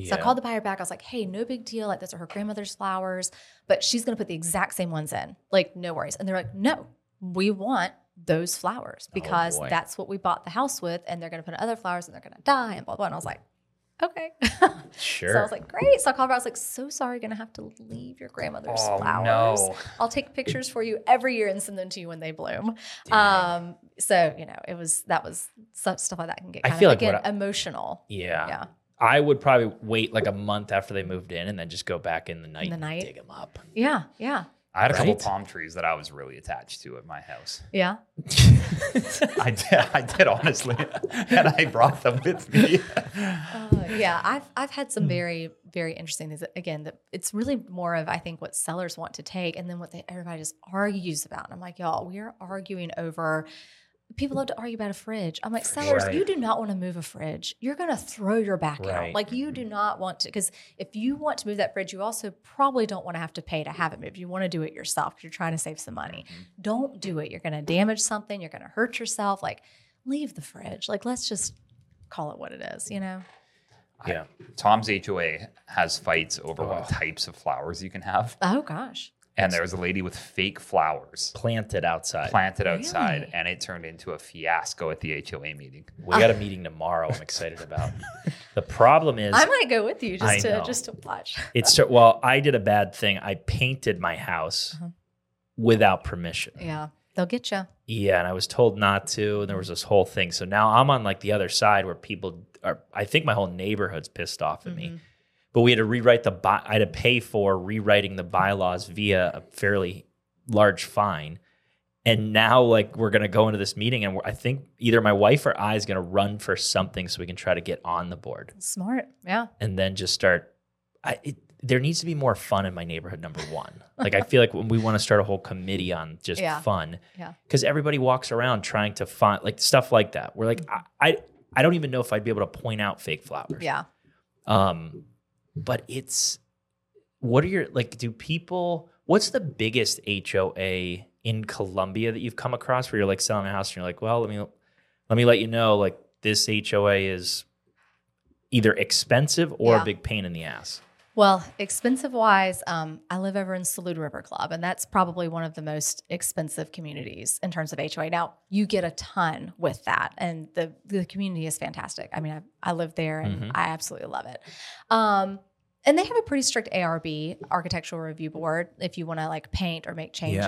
so I called the buyer back. I was like, hey, no big deal. Like, those are her grandmother's flowers, but she's going to put the exact same ones in. Like, no worries. And they're like, no, we want those flowers because boy. that's what we bought the house with. And they're going to put in other flowers and they're going to die and blah, blah. And I was like, okay. Sure. So I was like, great. So I called her. I was like, so sorry, gonna have to leave your grandmother's Oh, flowers. no. I'll take pictures for you every year and send them to you when they bloom. Dang. Um, so you know, it was that was stuff stuff like that can get I feel of like again I- emotional. yeah. Yeah. I would probably wait like a month after they moved in and then just go back in the night, the and night. dig them up. Yeah. Yeah. I had a couple palm trees that I was really attached to at my house. Yeah. I did, I did honestly, and I brought them with me. Uh, yeah, I've I've had some very very interesting things. Again, that it's really more of I think what sellers want to take, and then what they, everybody just argues about. And I'm like, y'all, we are arguing over. People love to argue about a fridge. I'm like, sellers, Right. you do not want to move a fridge. You're going to throw your back Right. out. Like you do not want to, because if you want to move that fridge, you also probably don't want to have to pay to have it moved. You want to do it yourself because you're trying to save some money. Mm-hmm. Don't do it. You're going to damage something. You're going to hurt yourself. Like, leave the fridge. Like, let's just call it what it is. You know. Yeah. Tom's HOA has fights over Oh. what types of flowers you can have, Oh gosh. And there was a lady with fake flowers Planted outside. planted outside, Really? and it turned into a fiasco at the HOA meeting. we got a meeting tomorrow. I'm excited about. The problem is, I might go with you just I to know. just to watch. it's well, I did a bad thing. I painted my house Uh-huh. without permission. Yeah, they'll get you. Yeah, and I was told not to, and there was this whole thing. So now I'm on like the other side where people are. I think my whole neighborhood's pissed off at me. But we had to rewrite the. By, I had to pay for rewriting the bylaws via a fairly large fine. And now, like, we're gonna go into this meeting, and we're, I think either my wife or I is gonna run for something so we can try to get on the board, Smart. Yeah. and then just start. I, it, there needs to be more fun in my neighborhood. Number one, like I feel like when we want to start a whole committee on just Yeah. fun, Yeah. because everybody walks around trying to find like stuff like that. We're like, I, I, I don't even know if I'd be able to point out fake flowers. Yeah. Um, but it's what are your like? Do people? What's the biggest HOA in Columbia that you've come across where you're like selling a house and you're like, well, let me let me let you know, like this HOA is either expensive or Yeah. a big pain in the ass. Well, expensive wise, um, I live over in Saluda River Club, and that's probably one of the most expensive communities in terms of HOA. Now, you get a ton with that, and the the community is fantastic. I mean, I, I live there, and Mhm. I absolutely love it. Um, and they have a pretty strict ARB, Architectural Review Board, if you want to like paint or make Yeah.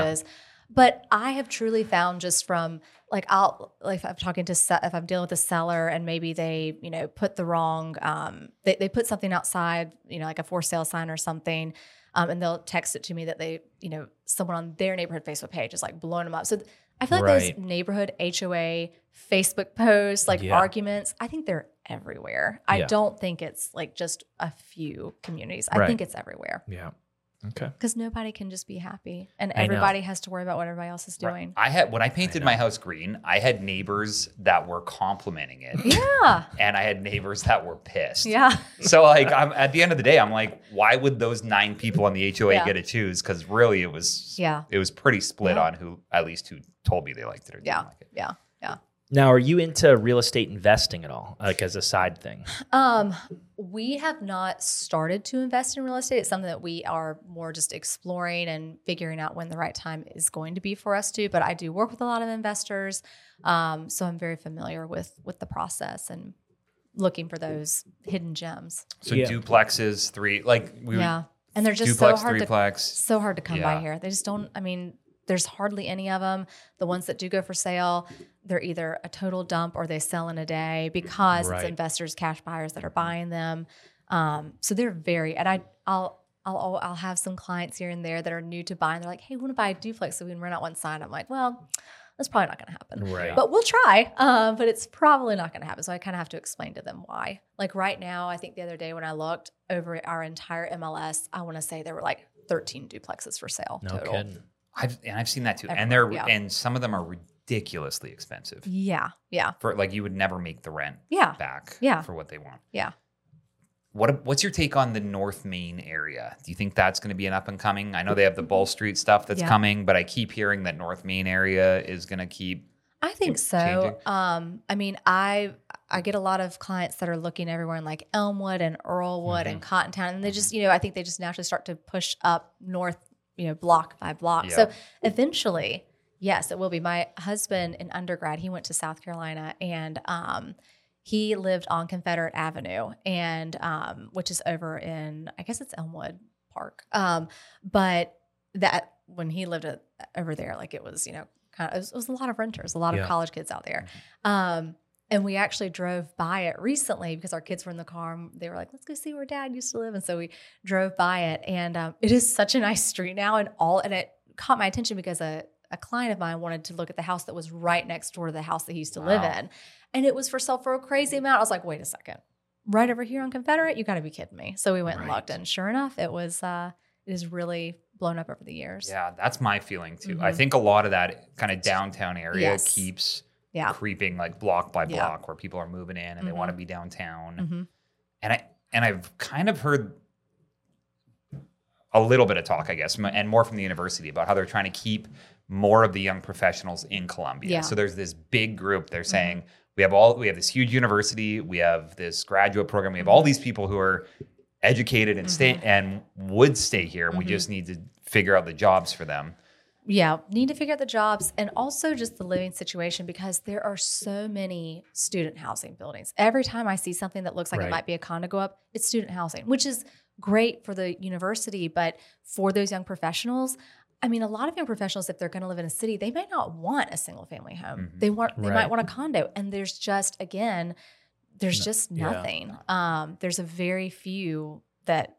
But I have truly found just from like I'll like if I'm talking to if I'm dealing with a seller and maybe they you know put the wrong um they, they put something outside you know like a for sale sign or something um and they'll text it to me that they you know someone on their neighborhood Facebook page is like blowing them up so th- I feel like Right. those neighborhood HOA Facebook posts like Yeah. arguments I think they're everywhere I Yeah. don't think it's like just a few communities I Right. think it's everywhere Yeah. Okay. because nobody can just be happy and everybody has to worry about what everybody else is doing I had when I painted my house green, I had neighbors that were complimenting it, yeah and I had neighbors that were pissed. yeah So like, I'm at the end of the day, I'm like, why would those nine people on the HOA Yeah. get to choose? Because really, it was Yeah. it was pretty split Yeah. on who at least who told me they liked it or didn't Yeah. like it. yeah yeah Now, are you into real estate investing at all, like as a side thing? Um, we have not started to invest in real estate. It's something that we are more just exploring and figuring out when the right time is going to be for us to. But I do work with a lot of investors, um, so I'm very familiar with with the process and looking for those hidden gems. So Yeah. duplexes, three like we yeah, and they're just duplex, so hard to so hard to come by here. They just don't. I mean, there's hardly any of them. The ones that do go for sale, they're either a total dump or they sell in a day because Right. it's investors, cash buyers that are buying them. Um, so they're very. And I, I'll. I'll, I'll have some clients here and there that are new to buying. They're like, "Hey, we want to buy a duplex so we can rent out one side." I'm like, "Well, that's probably not going to happen." Right. But we'll try. Uh, but it's probably not going to happen. So I kind of have to explain to them why. Like right now, I think the other day when I looked over our entire MLS, I want to say there were like 13 duplexes for sale No total. kidding. I've and I've seen that too, and Everywhere, they're yeah. and some of them are ridiculously expensive Yeah, yeah, for like you would never make the rent yeah, back Yeah. for what they want. yeah. What what's your take on the North Main area? Do you think that's going to be an up and coming? I know they have the Bull Street stuff that's Yeah. coming, but I keep hearing that North Main area is going to keep. I think so. Um, I mean, I I get a lot of clients that are looking everywhere in like Elmwood and Earlewood and Cottontown, and they just you know I think they just naturally start to push up north, you know, block by block. So eventually, yes, it will be. My husband in undergrad, he went to South Carolina, and um, he lived on Confederate Avenue, and um, which is over in I guess it's Elmwood Park. Um, but that when he lived at, over there, like it was you know kind of it was, it was a lot of renters, a lot Yeah. of college kids out there. Um, and we actually drove by it recently because our kids were in the car. And they were like, "Let's go see where Dad used to live." And so we drove by it, and um, it is such a nice street now. And all and it caught my attention because a a client of mine wanted to look at the house that was right next door to the house that he used to live in, and it was for sale for a crazy amount. I was like, "Wait a second, right over here on Confederate? You got to be kidding me!" So we went and Right. looked, and sure enough, it was. Uh, it is really blown up over the years. Yeah, that's my feeling too. I Mhm. think a lot of that kind of downtown area Yes. keeps Yeah. creeping like block by Yeah. block where people are moving in and they Mhm. want to be downtown. hmm And I and I've kind of heard a little bit of talk, I guess, and more from the university about how they're trying to keep more of the young professionals in Columbia. Yeah. Mm-hmm. So there's this big group. They're saying we have all we have this huge university, we have this graduate program, we have all these people who are educated and stay Mm-hmm. and would stay here. We just need to figure out the jobs for them. yeah need to figure out the jobs and also just the living situation because there are so many student housing buildings every time i see something that looks like Right. it might be a condo go up it's student housing which is great for the university but for those young professionals i mean a lot of young professionals if they're going to live in a city they might not want a single family home Mhm. they want they Right. might want a condo and there's just again there's No- just yeah. nothing um there's a very few that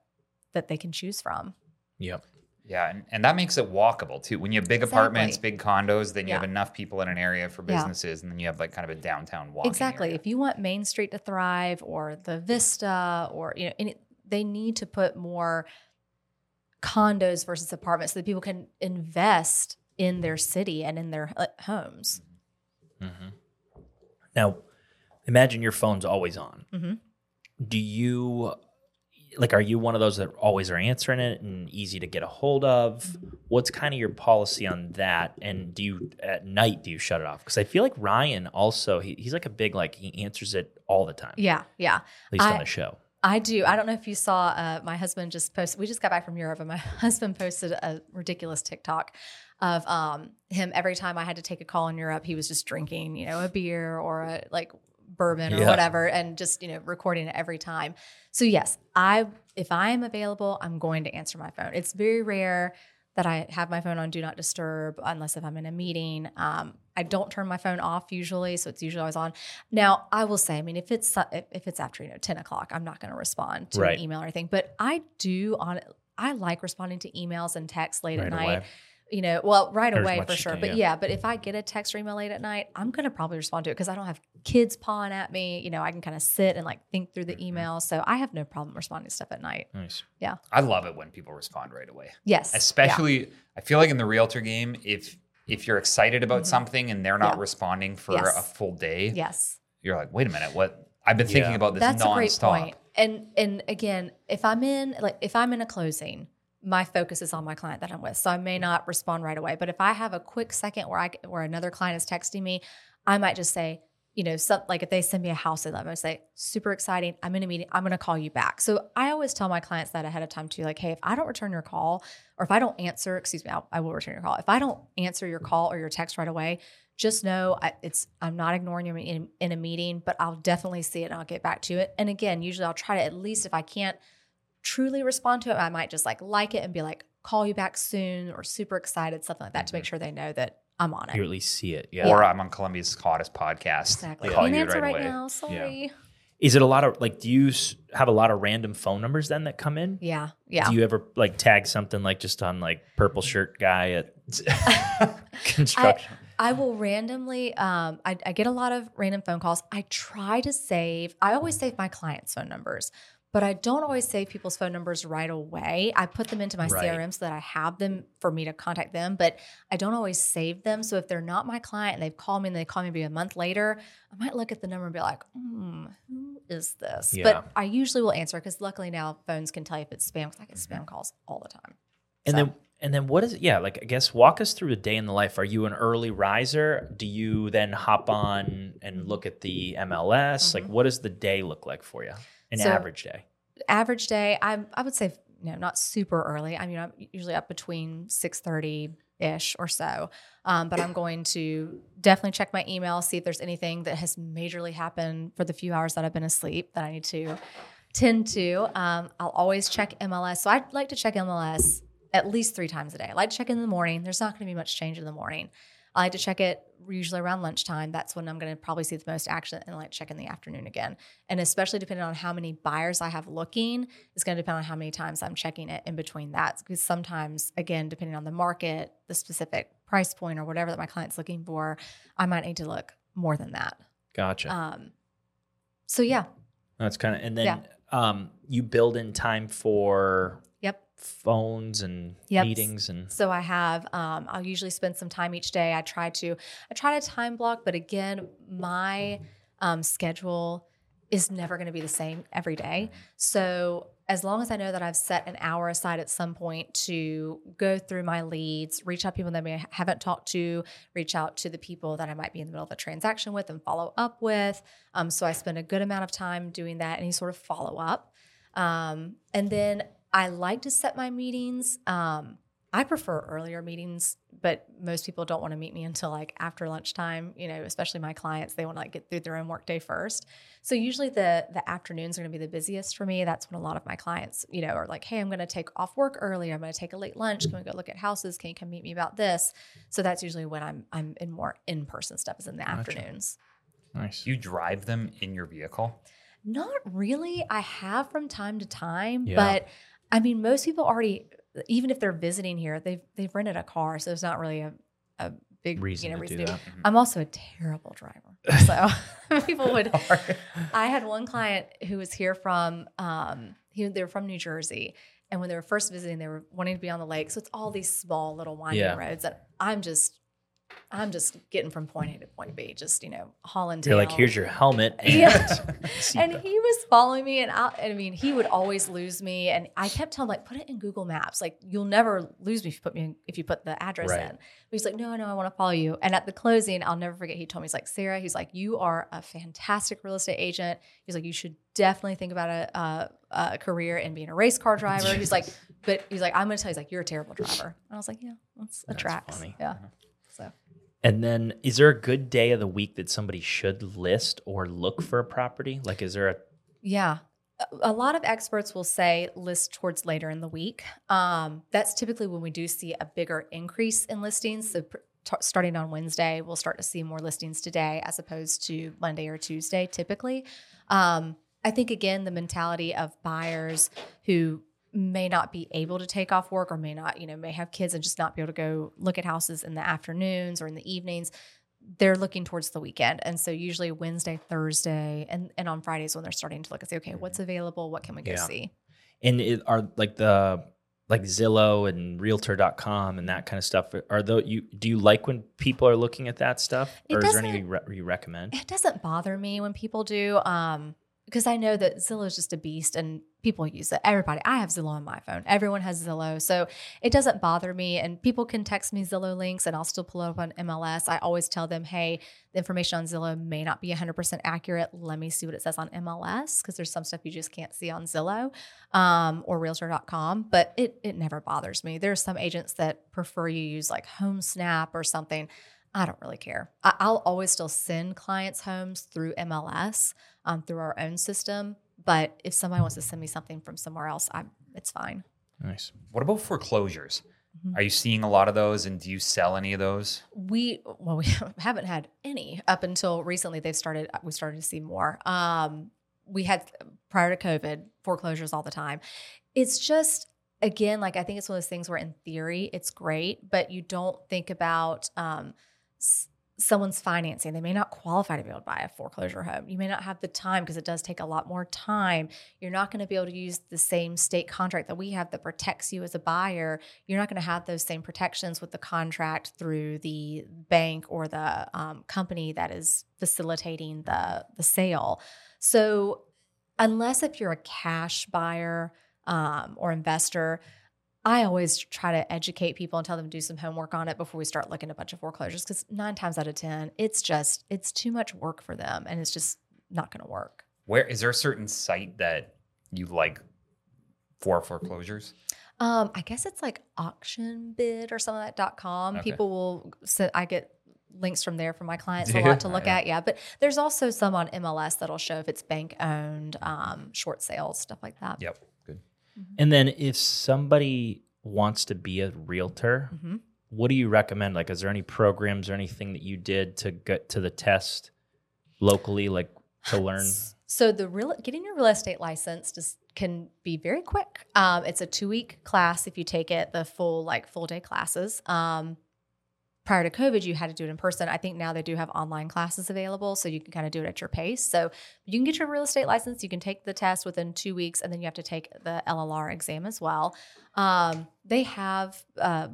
that they can choose from Yep. Yeah, and, and that makes it walkable too. When you have big Exactly. apartments, big condos, then you have enough people in an area for Yeah. businesses, and then you have like kind of a downtown walking. Exactly. area. If you want Main Street to thrive or the Vista or you know, any, they need to put more condos versus apartments so that people can invest in their city and in their uh, homes. hmm Now, imagine your phone's always on. Mhm. Do you like? Are you one of those that always are answering it and easy to get a hold of? What's kind of your policy on that? And do you at night do you shut it off? Because I feel like Ryan also he, he's like a big like he answers it all the time. Yeah, yeah. At least on the show. I do. I don't know if you saw uh, my husband just posted. We just got back from Europe, and my husband posted a ridiculous TikTok of um, him every time I had to take a call in Europe, he was just drinking, you know, a beer or a like bourbon or Yeah. whatever, and just you know recording it every time. So yes, I if I am available, I'm going to answer my phone. It's very rare that I have my phone on do not disturb unless if I'm in a meeting. Um, I don't turn my phone off usually, so it's usually always on. Now, I will say, I mean, if it's if, it's after you know ten o'clock, I'm not going to respond to Right. an email or anything. But I do on I like responding to emails and texts late Right at night. away. You know, well, right Or away for sure. can, but yeah. yeah. but if I get a text or email late at night, I'm going to probably respond to it because I don't have kids pawing at me. You know, I can kind of sit and like think through Mm-hmm. the email. So I have no problem responding to stuff at night. Nice. Yeah. I love it when people respond right away. Yes, yeah. Especially, I feel like in the realtor game, if if you're excited about Mhm. something and they're not Yeah. responding for Yes. a full day, Yes. you're like, wait a minute, what? I've been thinking Yeah. about this That's a great point. And and again, if I'm in like if I'm in a closing, my focus is on my client that I'm with. So I may not respond right away. But if I have a quick second where I where another client is texting me, I might just say, you know, some, like if they send me a house, I'm to say, super exciting. I'm in a meeting. I'm going to call you back. So I always tell my clients that ahead of time too. Like, hey, if I don't return your call, or if I don't answer, excuse me, I'll, I will return your call. If I don't answer your call or your text right away, just know I, it's I'm not ignoring you in, in a meeting, but I'll definitely see it and I'll get back to it. And again, usually I'll try to at least if I can't truly respond to it, I might just like like it and be like, call you back soon or super excited, something like that to make sure they know that I'm on it. You at least see it. Yeah. Or I'm on Columbia's hottest podcast. Exactly. Call Can't you answer right, away. now. Sorry. Is it a lot of like? Do you have a lot of random phone numbers then that come in? Yeah. Yeah. Do you ever like tag something like just on like purple shirt guy at construction? I will randomly, um, I, I get a lot of random phone calls. I try to save, I always save my clients' phone numbers, but I don't always save people's phone numbers right away. I put them into my Right. CRM so that I have them for me to contact them, but I don't always save them. So if they're not my client and they've called me and they call me maybe a month later, I might look at the number and be like, hmm, who is this? Yeah. But I usually will answer because luckily now phones can tell you if it's spam because I get Mm-hmm. spam calls all the time. and So- then and then what is it? Yeah, like I guess walk us through a day in the life. Are you an early riser? Do you then hop on and look at the MLS? Like Mhm. what does the day look like for you? An So- average day. average day, I I would say you know, not super early. I mean, I'm usually up between 6:30 ish or so. Um, but I'm going to definitely check my email, see if there's anything that has majorly happened for the few hours that I've been asleep that I need to tend to. Um, I'll always check MLS. So I like to check MLS at least three times a day. I like to check in the morning. There's not going to be much change in the morning. I like to check it usually around lunchtime. That's when I'm going to probably see the most action and like check in the afternoon again. And especially depending on how many buyers I have looking, it's going to depend on how many times I'm checking it in between that. Because sometimes, again, depending on the market, the specific price point or whatever that my client's looking for, I might need to look more than that. Gotcha. Um, so yeah, That's kind of, and then Yeah. um, you build in time for. Phones and Yep. meetings and So I have um, I'll usually spend some time each day. I try to I try to time block, but again, my um, schedule is never going to be the same every day. So as long as I know that I've set an hour aside at some point to go through my leads, reach out to people that I haven't talked to, reach out to the people that I might be in the middle of a transaction with and follow up with. Um, so I spend a good amount of time doing that, any sort of follow up. Um, and then I like to set my meetings. Um, I prefer earlier meetings, but most people don't want to meet me until like after lunchtime. You know, especially my clients, they want to like get through their own workday first. So usually the the afternoons are going to be the busiest for me. That's when a lot of my clients, you know, are like, "Hey, I'm going to take off work early. I'm going to take a late lunch. Can we go look at houses? Can you come meet me about this?" So that's usually when I'm I'm in more in person stuff is in the Gotcha. afternoons. nice. You drive them in your vehicle? Not really. I have from time to time, Yeah. but I mean, most people already, even if they're visiting here, they've they've rented a car, so it's not really a, a big Reason you know, to do reason that. I'm also a terrible driver, so people would. I had one client who was here from, um, he, they were from New Jersey, and when they were first visiting, they were wanting to be on the lake, so it's all these small little winding Yeah. roads that I'm just. I'm just getting from point A to point B, just you know, hauling. You're like, here's your helmet. And Yeah. And he was following me, and I, I mean, he would always lose me. And I kept telling him, like, put it in Google Maps. Like, you'll never lose me if you put me in, if you put the address Right. in. But he's like, no, no, I want to follow you. And at the closing, I'll never forget. He told me, he's like, Sarah, he's like, you are a fantastic real estate agent. He's like, you should definitely think about a, a, a career in being a race car driver. He's like, but he's like, I'm going to tell you, he's like, you're a terrible driver. And I was like, yeah, that's That's attracts. funny. Yeah. Uh-huh. And then, is there a good day of the week that somebody should list or look for a property? Like, is there a Yeah. A- A lot of experts will say list towards later in the week. Um, that's typically when we do see a bigger increase in listings. So, t- starting on Wednesday, we'll start to see more listings today as opposed to Monday or Tuesday typically. Um, I think, again, the mentality of buyers who may not be able to take off work or may not, you know, may have kids and just not be able to go look at houses in the afternoons or in the evenings they're looking towards the weekend. And so usually Wednesday, Thursday, and, and on Fridays when they're starting to look and say, okay, what's available? What can we go Yeah. see? and it are like the like Zillow and Realtor.com and that kind of stuff. Are those you do you like when people are looking at that stuff, It or is there any doesn't- you, re- you recommend? It doesn't bother me when people do, um, because I know that Zillow is just a beast and people use it. Everybody, I have Zillow on my phone. Everyone has Zillow. So it doesn't bother me. And people can text me Zillow links and I'll still pull it up on MLS. I always tell them, hey, the information on Zillow may not be 100% accurate. Let me see what it says on MLS because there's some stuff you just can't see on Zillow um, or realtor.com. But it, it never bothers me. There's some agents that prefer you use like Home Snap or something. I don't really care. I, I'll always still send clients homes through MLS, um, through our own system. But if somebody wants to send me something from somewhere else, I'm it's fine. Nice. What about foreclosures? Mhm. Are you seeing a lot of those, and do you sell any of those? We well, we haven't had any up until recently. They've started. We started to see more. Um, we had prior to COVID foreclosures all the time. It's just again like I think it's one of those things where in theory it's great, but you don't think about um, s- someone's financing. They may not qualify to be able to buy a foreclosure home. You may not have the time because it does take a lot more time. You're not going to be able to use the same state contract that we have that protects you as a buyer. You're not going to have those same protections with the contract through the bank or the um, company that is facilitating the the sale. So unless if you're a cash buyer um, or investor, I always try to educate people and tell them to do some homework on it before we start looking at a bunch of foreclosures because nine times out of ten, it's just it's too much work for them and it's just not going to work. Where is there a certain site that you like for foreclosures? Um, I guess it's like auction bid or something like that dot com. Okay. People will send, I get links from there for my clients a lot to look yeah. at. Yeah. But there's also some on MLS that'll show if it's bank owned, um, short sales, stuff like that. Yep. Good. And then if somebody wants to be a realtor, Mhm. what do you recommend? Like, is there any programs or anything that you did to get to the test locally, like to learn? So the real getting your real estate license just can be very quick. Um, it's a two week class if you take it the full like full day classes. Um, prior to COVID, you had to do it in person. I think now they do have online classes available, so you can kind of do it at your pace. So you can get your real estate license. You can take the test within two weeks, and then you have to take the LLR exam as well. Um, they have. Uh,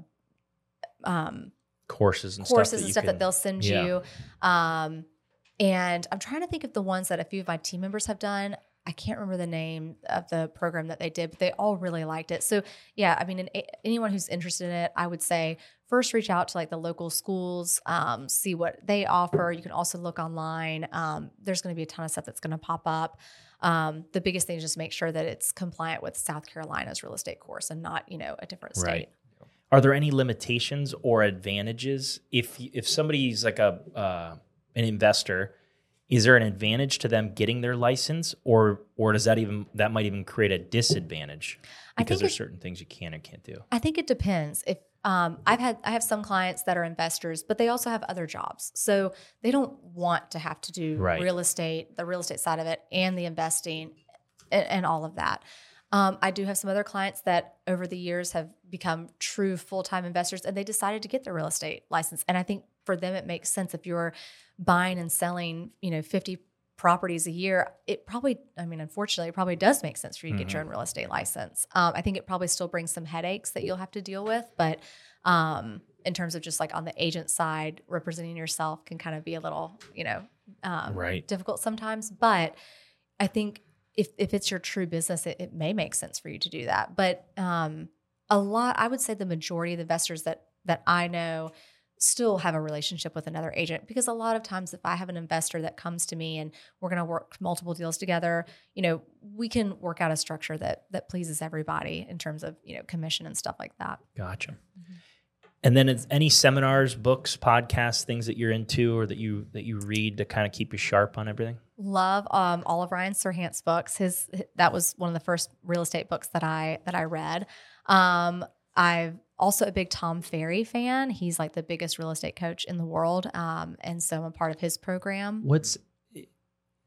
um, Courses and courses stuff that and stuff can, that they'll send yeah. you. Um, and I'm trying to think of the ones that a few of my team members have done. I can't remember the name of the program that they did, but they all really liked it. So yeah, I mean, an, anyone who's interested in it, I would say first reach out to like the local schools, um, see what they offer. You can also look online. Um, there's going to be a ton of stuff that's going to pop up. Um, the biggest thing is just make sure that it's compliant with South Carolina's real estate course and not, you know, a different state. Right. Are there any limitations or advantages if if somebody's like a uh, an investor? Is there an advantage to them getting their license, or or does that even that might even create a disadvantage because there's it- certain things you can and can't do? I think it depends. If um, I've had, I have some clients that are investors, but they also have other jobs, so they don't want to have to do Right. real estate, the real estate side of it, and the investing, and, and all of that. Um, I do have some other clients that over the years have become true full time investors, and they decided to get their real estate license. And I think for them, it makes sense if you're buying and selling, you know, fifty properties a year, it probably, I mean, unfortunately, it probably does make sense for you to get your own real estate license. Um, I think it probably still brings some headaches that you'll have to deal with, but um, in terms of just like on the agent side, representing yourself can kind of be a little, you know, um, Right. difficult sometimes. But I think if if it's your true business, it, it may make sense for you to do that. But um, a lot, I would say, the majority of the investors that that I know still have a relationship with another agent because a lot of times if I have an investor that comes to me and we're going to work multiple deals together, you know, we can work out a structure that that pleases everybody in terms of, you know, commission and stuff like that. Gotcha. Mm-hmm. And then is any seminars, books, podcasts, things that you're into or that you that you read to kind of keep you sharp on everything? Love um, all of Ryan Serhant's books. His that was one of the first real estate books that I that I read. Um, I'm also a big Tom Ferry fan. He's like the biggest real estate coach in the world, um, and so I'm a part of his program. What's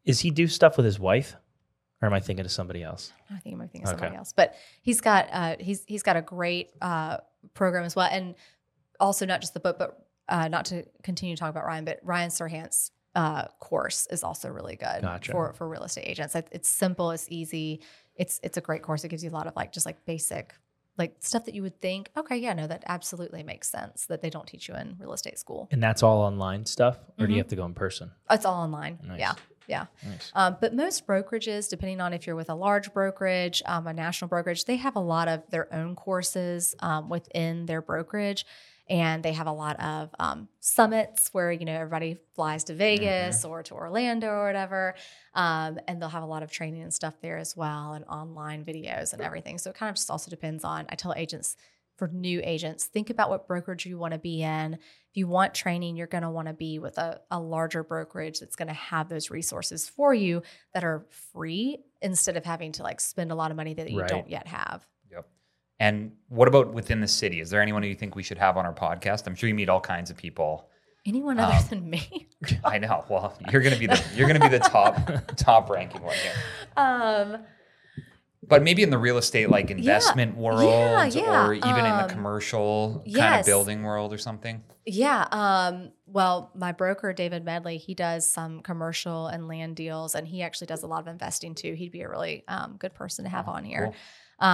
is he do stuff with his wife? Or am I thinking of somebody else? I think I'm thinking of somebody Okay. else, but he's got uh, he's he's got a great uh, program as well, and also not just the book, but uh, not to continue to talk about Ryan, but Ryan Serhant's uh, course is also really good Gotcha. for for real estate agents. It's simple, it's easy, it's it's a great course. It gives you a lot of like just like basic like stuff that you would think, okay, yeah, no, that absolutely makes sense that they don't teach you in real estate school. And that's all online stuff? Or do you Mhm. have to go in person? It's all online. Nice. Yeah, yeah. Nice. Um, but most brokerages, depending on if you're with a large brokerage, um, a national brokerage, they have a lot of their own courses um, within their brokerage. And they have a lot of um, summits where, you know, everybody flies to Vegas or to Orlando or whatever. Um, and they'll have a lot of training and stuff there as well and online videos and everything. So it kind of just also depends on, I tell agents, for new agents, think about what brokerage you want to be in. If you want training, you're going to want to be with a, a larger brokerage that's going to have those resources for you that are free instead of having to like spend a lot of money that you Right. don't yet have. And what about within the city? Is there anyone who you think we should have on our podcast? I'm sure you meet all kinds of people. Anyone other Um, than me? I know. Well, you're gonna be the you're gonna be the top top ranking one here. um, But maybe in the real estate like investment world yeah, yeah. or even in the um, commercial kind of building world or something. Yeah. Um, well, my broker, David Medley, he does some commercial and land deals, and he actually does a lot of investing too. He'd be a really um, good person to have Oh, on here. cool.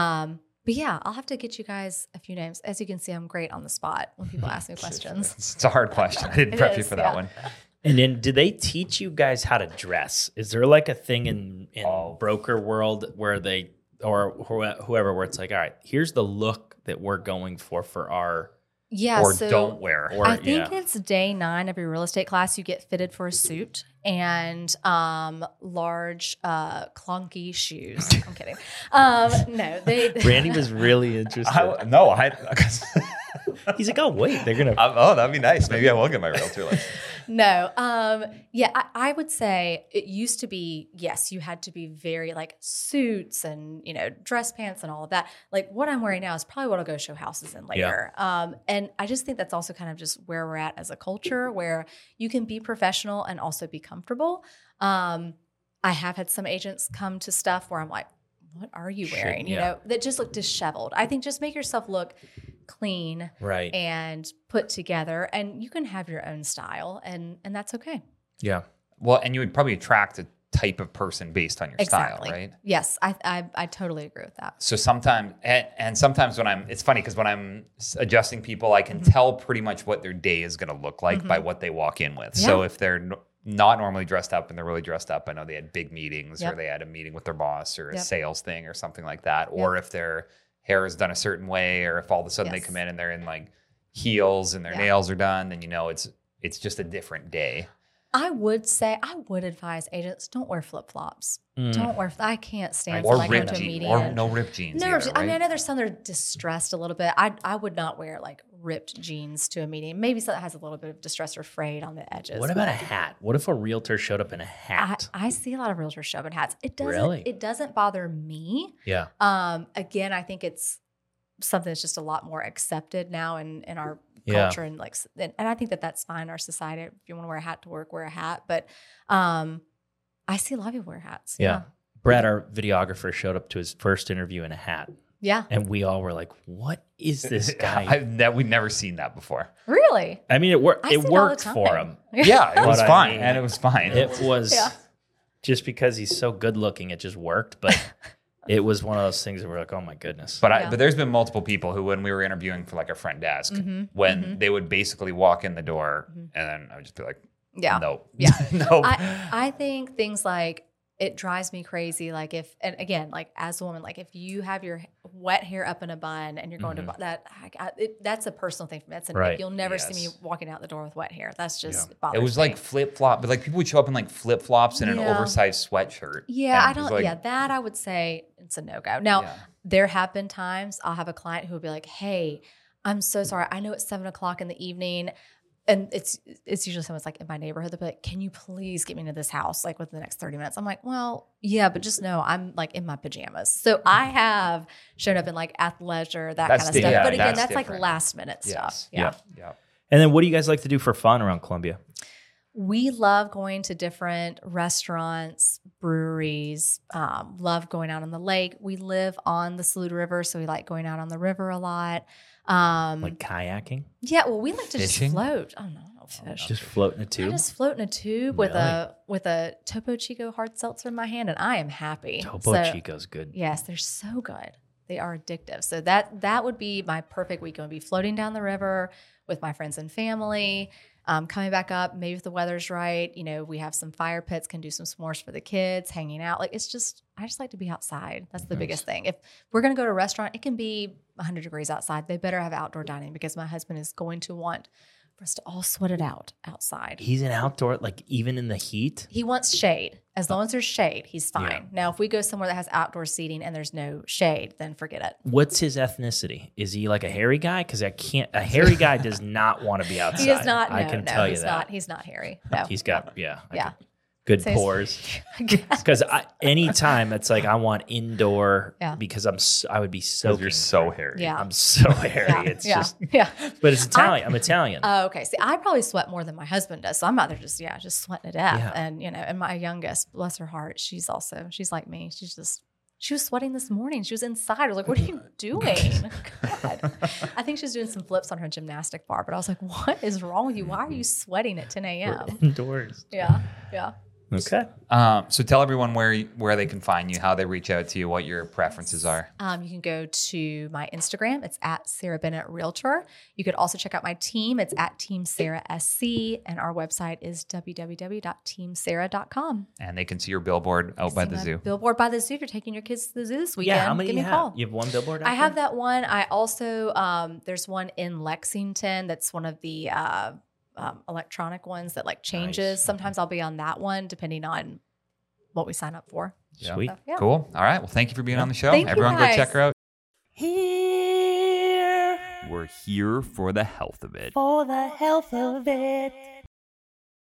But yeah, I'll have to get you guys a few names. As you can see, I'm great on the spot when people ask me questions. It's a hard question. I didn't It prep you for that yeah. one. And then, do they teach you guys how to dress? Is there like a thing in in Oh. broker world where they or who- whoever where it's like, all right, here's the look that we're going for for our Yeah. or so don't wear? Or- I think yeah. it's day nine of your real estate class. You get fitted for a suit and um, large, uh, clunky shoes. I'm kidding. Um, no, they. Randy was really interested. I, no, I. He's like, oh wait, they're gonna. oh, that'd be nice. Maybe I will get my realtor license. No. Um, yeah, I, I would say it used to be, yes, you had to be very like suits and, you know, dress pants and all of that. Like what I'm wearing now is probably what I'll go show houses in later. Um, and I just think that's also kind of just where we're at as a culture where you can be professional and also be comfortable. Um, I have had some agents come to stuff where I'm like, what are you Shit, wearing? You know, that just look disheveled. I think just make yourself look clean Right. and put together and you can have your own style and and that's okay yeah. Well, and you would probably attract a type of person based on your exactly style, right? yes I, I i totally agree with that So sometimes, and, and sometimes when I'm, it's funny because when I'm adjusting people, I can Mm-hmm. tell pretty much what their day is going to look like by what they walk in with. So if they're n- not normally dressed up and they're really dressed up, I know they had big meetings or they had a meeting with their boss or a Yep. sales thing or something like that. Or if their hair is done a certain way, or if all of a sudden they come in and they're in like heels and their Yeah. nails are done, then you know it's it's just a different day. I would say i would advise agents don't wear flip-flops Mm. don't wear i can't stand or for like ripped jeans, or no ripped jeans. no, either, ripped- I mean, I right? know there's some that are distressed a little bit. I I would not wear like ripped jeans to a meeting. Maybe something that has a little bit of distress or frayed on the edges. What about a hat? What if a realtor showed up in a hat? I see a lot of realtors shoving hats. It doesn't. Really? It doesn't bother me. yeah. Um, again, I think it's something that's just a lot more accepted now in in our Yeah. culture and like, and, and I think that that's fine in our society. If you want to wear a hat to work, wear a hat. But um, I see a lot of people wear hats. Yeah. Brad, our videographer, showed up to his first interview in a hat, yeah. and we all were like, "What is this guy?" I've ne- we've never seen that before. Really? I mean, it worked. I It see all worked for him. Yeah, it But was I fine, mean, and it was fine. It was Yeah. just because he's so good looking, it just worked. But it was one of those things that we're like, "Oh my goodness!" But I, Yeah. but there's been multiple people who, when we were interviewing for like a front desk, Mhm, when mhm. they would basically walk in the door, Mhm. and then I would just be like, Yeah. no, Yeah. no. I, I think things like it drives me crazy. Like if, and again, like as a woman, like if you have your wet hair up in a bun and you're going Mhm. to that, I, I, it, that's a personal thing for me. That's Right. You'll never see me walking out the door with wet hair. That's just it was me. like flip flop, but like people would show up in like flip flops and an oversized sweatshirt. yeah, I and it was don't. like- yeah, that I would say it's a no go. Now Yeah. there have been times I'll have a client who will be like, "Hey, I'm so sorry. I know it's seven o'clock in the evening." And it's it's usually someone's like in my neighborhood. They'll like, "Can you please get me into this house like within the next thirty minutes?" I'm like, "Well, yeah, but just know I'm like in my pajamas." So I have shown up in like athleisure, that That's kind of di- stuff. yeah, but again, that's that's, like last minute Yes. stuff. Yeah. Yeah. Yeah. and then, what do you guys like to do for fun around Columbia? We love going to different restaurants, breweries, um, love going out on the lake. We live on the Saluda River, so we like going out on the river a lot. Um, Like kayaking, yeah, well, we like to Fishing? just float. I don't know, I don't fish. just floating a tube. I just float in a tube with a with a Topo Chico hard seltzer in my hand, and I am happy. Topo So- Chico's good. Yes, they're so good. They are addictive. So that that would be my perfect weekend. Would be floating down the river with my friends and family. Um, coming back up, maybe if the weather's right, you know, we have some fire pits, can do some s'mores for the kids, hanging out. Like it's just, I just like to be outside. That's the Nice. biggest thing. If we're gonna go to a restaurant, it can be 100 degrees outside. They better have outdoor dining because my husband is going to want for us to all sweat it out outside. He's an outdoor, like even in the heat. He wants shade. As long as there's shade, he's Yeah. fine. Now, if we go somewhere that has outdoor seating and there's no shade, then forget it. What's his ethnicity? Is he like a hairy guy? Because I can't. A hairy guy does not want to be outside. He does not. No, I can no, tell you he's that. not. He's not hairy. No, He's got yeah, I Yeah. could- good So he's- pores. I guess. Because anytime it's like I want indoor Yeah. because I'm s- I would be Because soaking. you're so hairy. Yeah. I'm so hairy. yeah, It's yeah, just, yeah. but it's Italian. I, am Italian. Oh, okay. See, I probably sweat more than my husband does, so I'm out there just yeah, just sweating to death. Yeah. And you know, and my youngest, bless her heart, she's also she's like me. She's just she was sweating this morning. She was inside. I was like, "What are you doing?" God. I think she's doing some flips on her gymnastic bar. But I was like, "What is wrong with you? Why are you sweating at 10 We're a.m.?" indoors. Yeah, yeah. Okay. Um, so tell everyone where you- where they can find you, how they reach out to you, what your preferences are. Um, you can go to my Instagram. It's at Sarah Bennett Realtor. You could also check out my team. It's at Team Sarah SC, and our website is www.teamsarah.com. And they can see your billboard out by the zoo. Billboard by the zoo. If you're taking your kids to the zoo this weekend, Yeah. How many give you me a have? call. You have one billboard. I have there? that one. I also um, there's one in Lexington that's one of the uh, um, electronic ones that like changes. Nice. Sometimes I'll be on that one depending on what we sign up for. Yeah. Sweet. So, yeah. Cool. All right. Well, thank you for being on the show. Thank you, Everyone, go check her out. Here We're here for the health of it. for the health of it.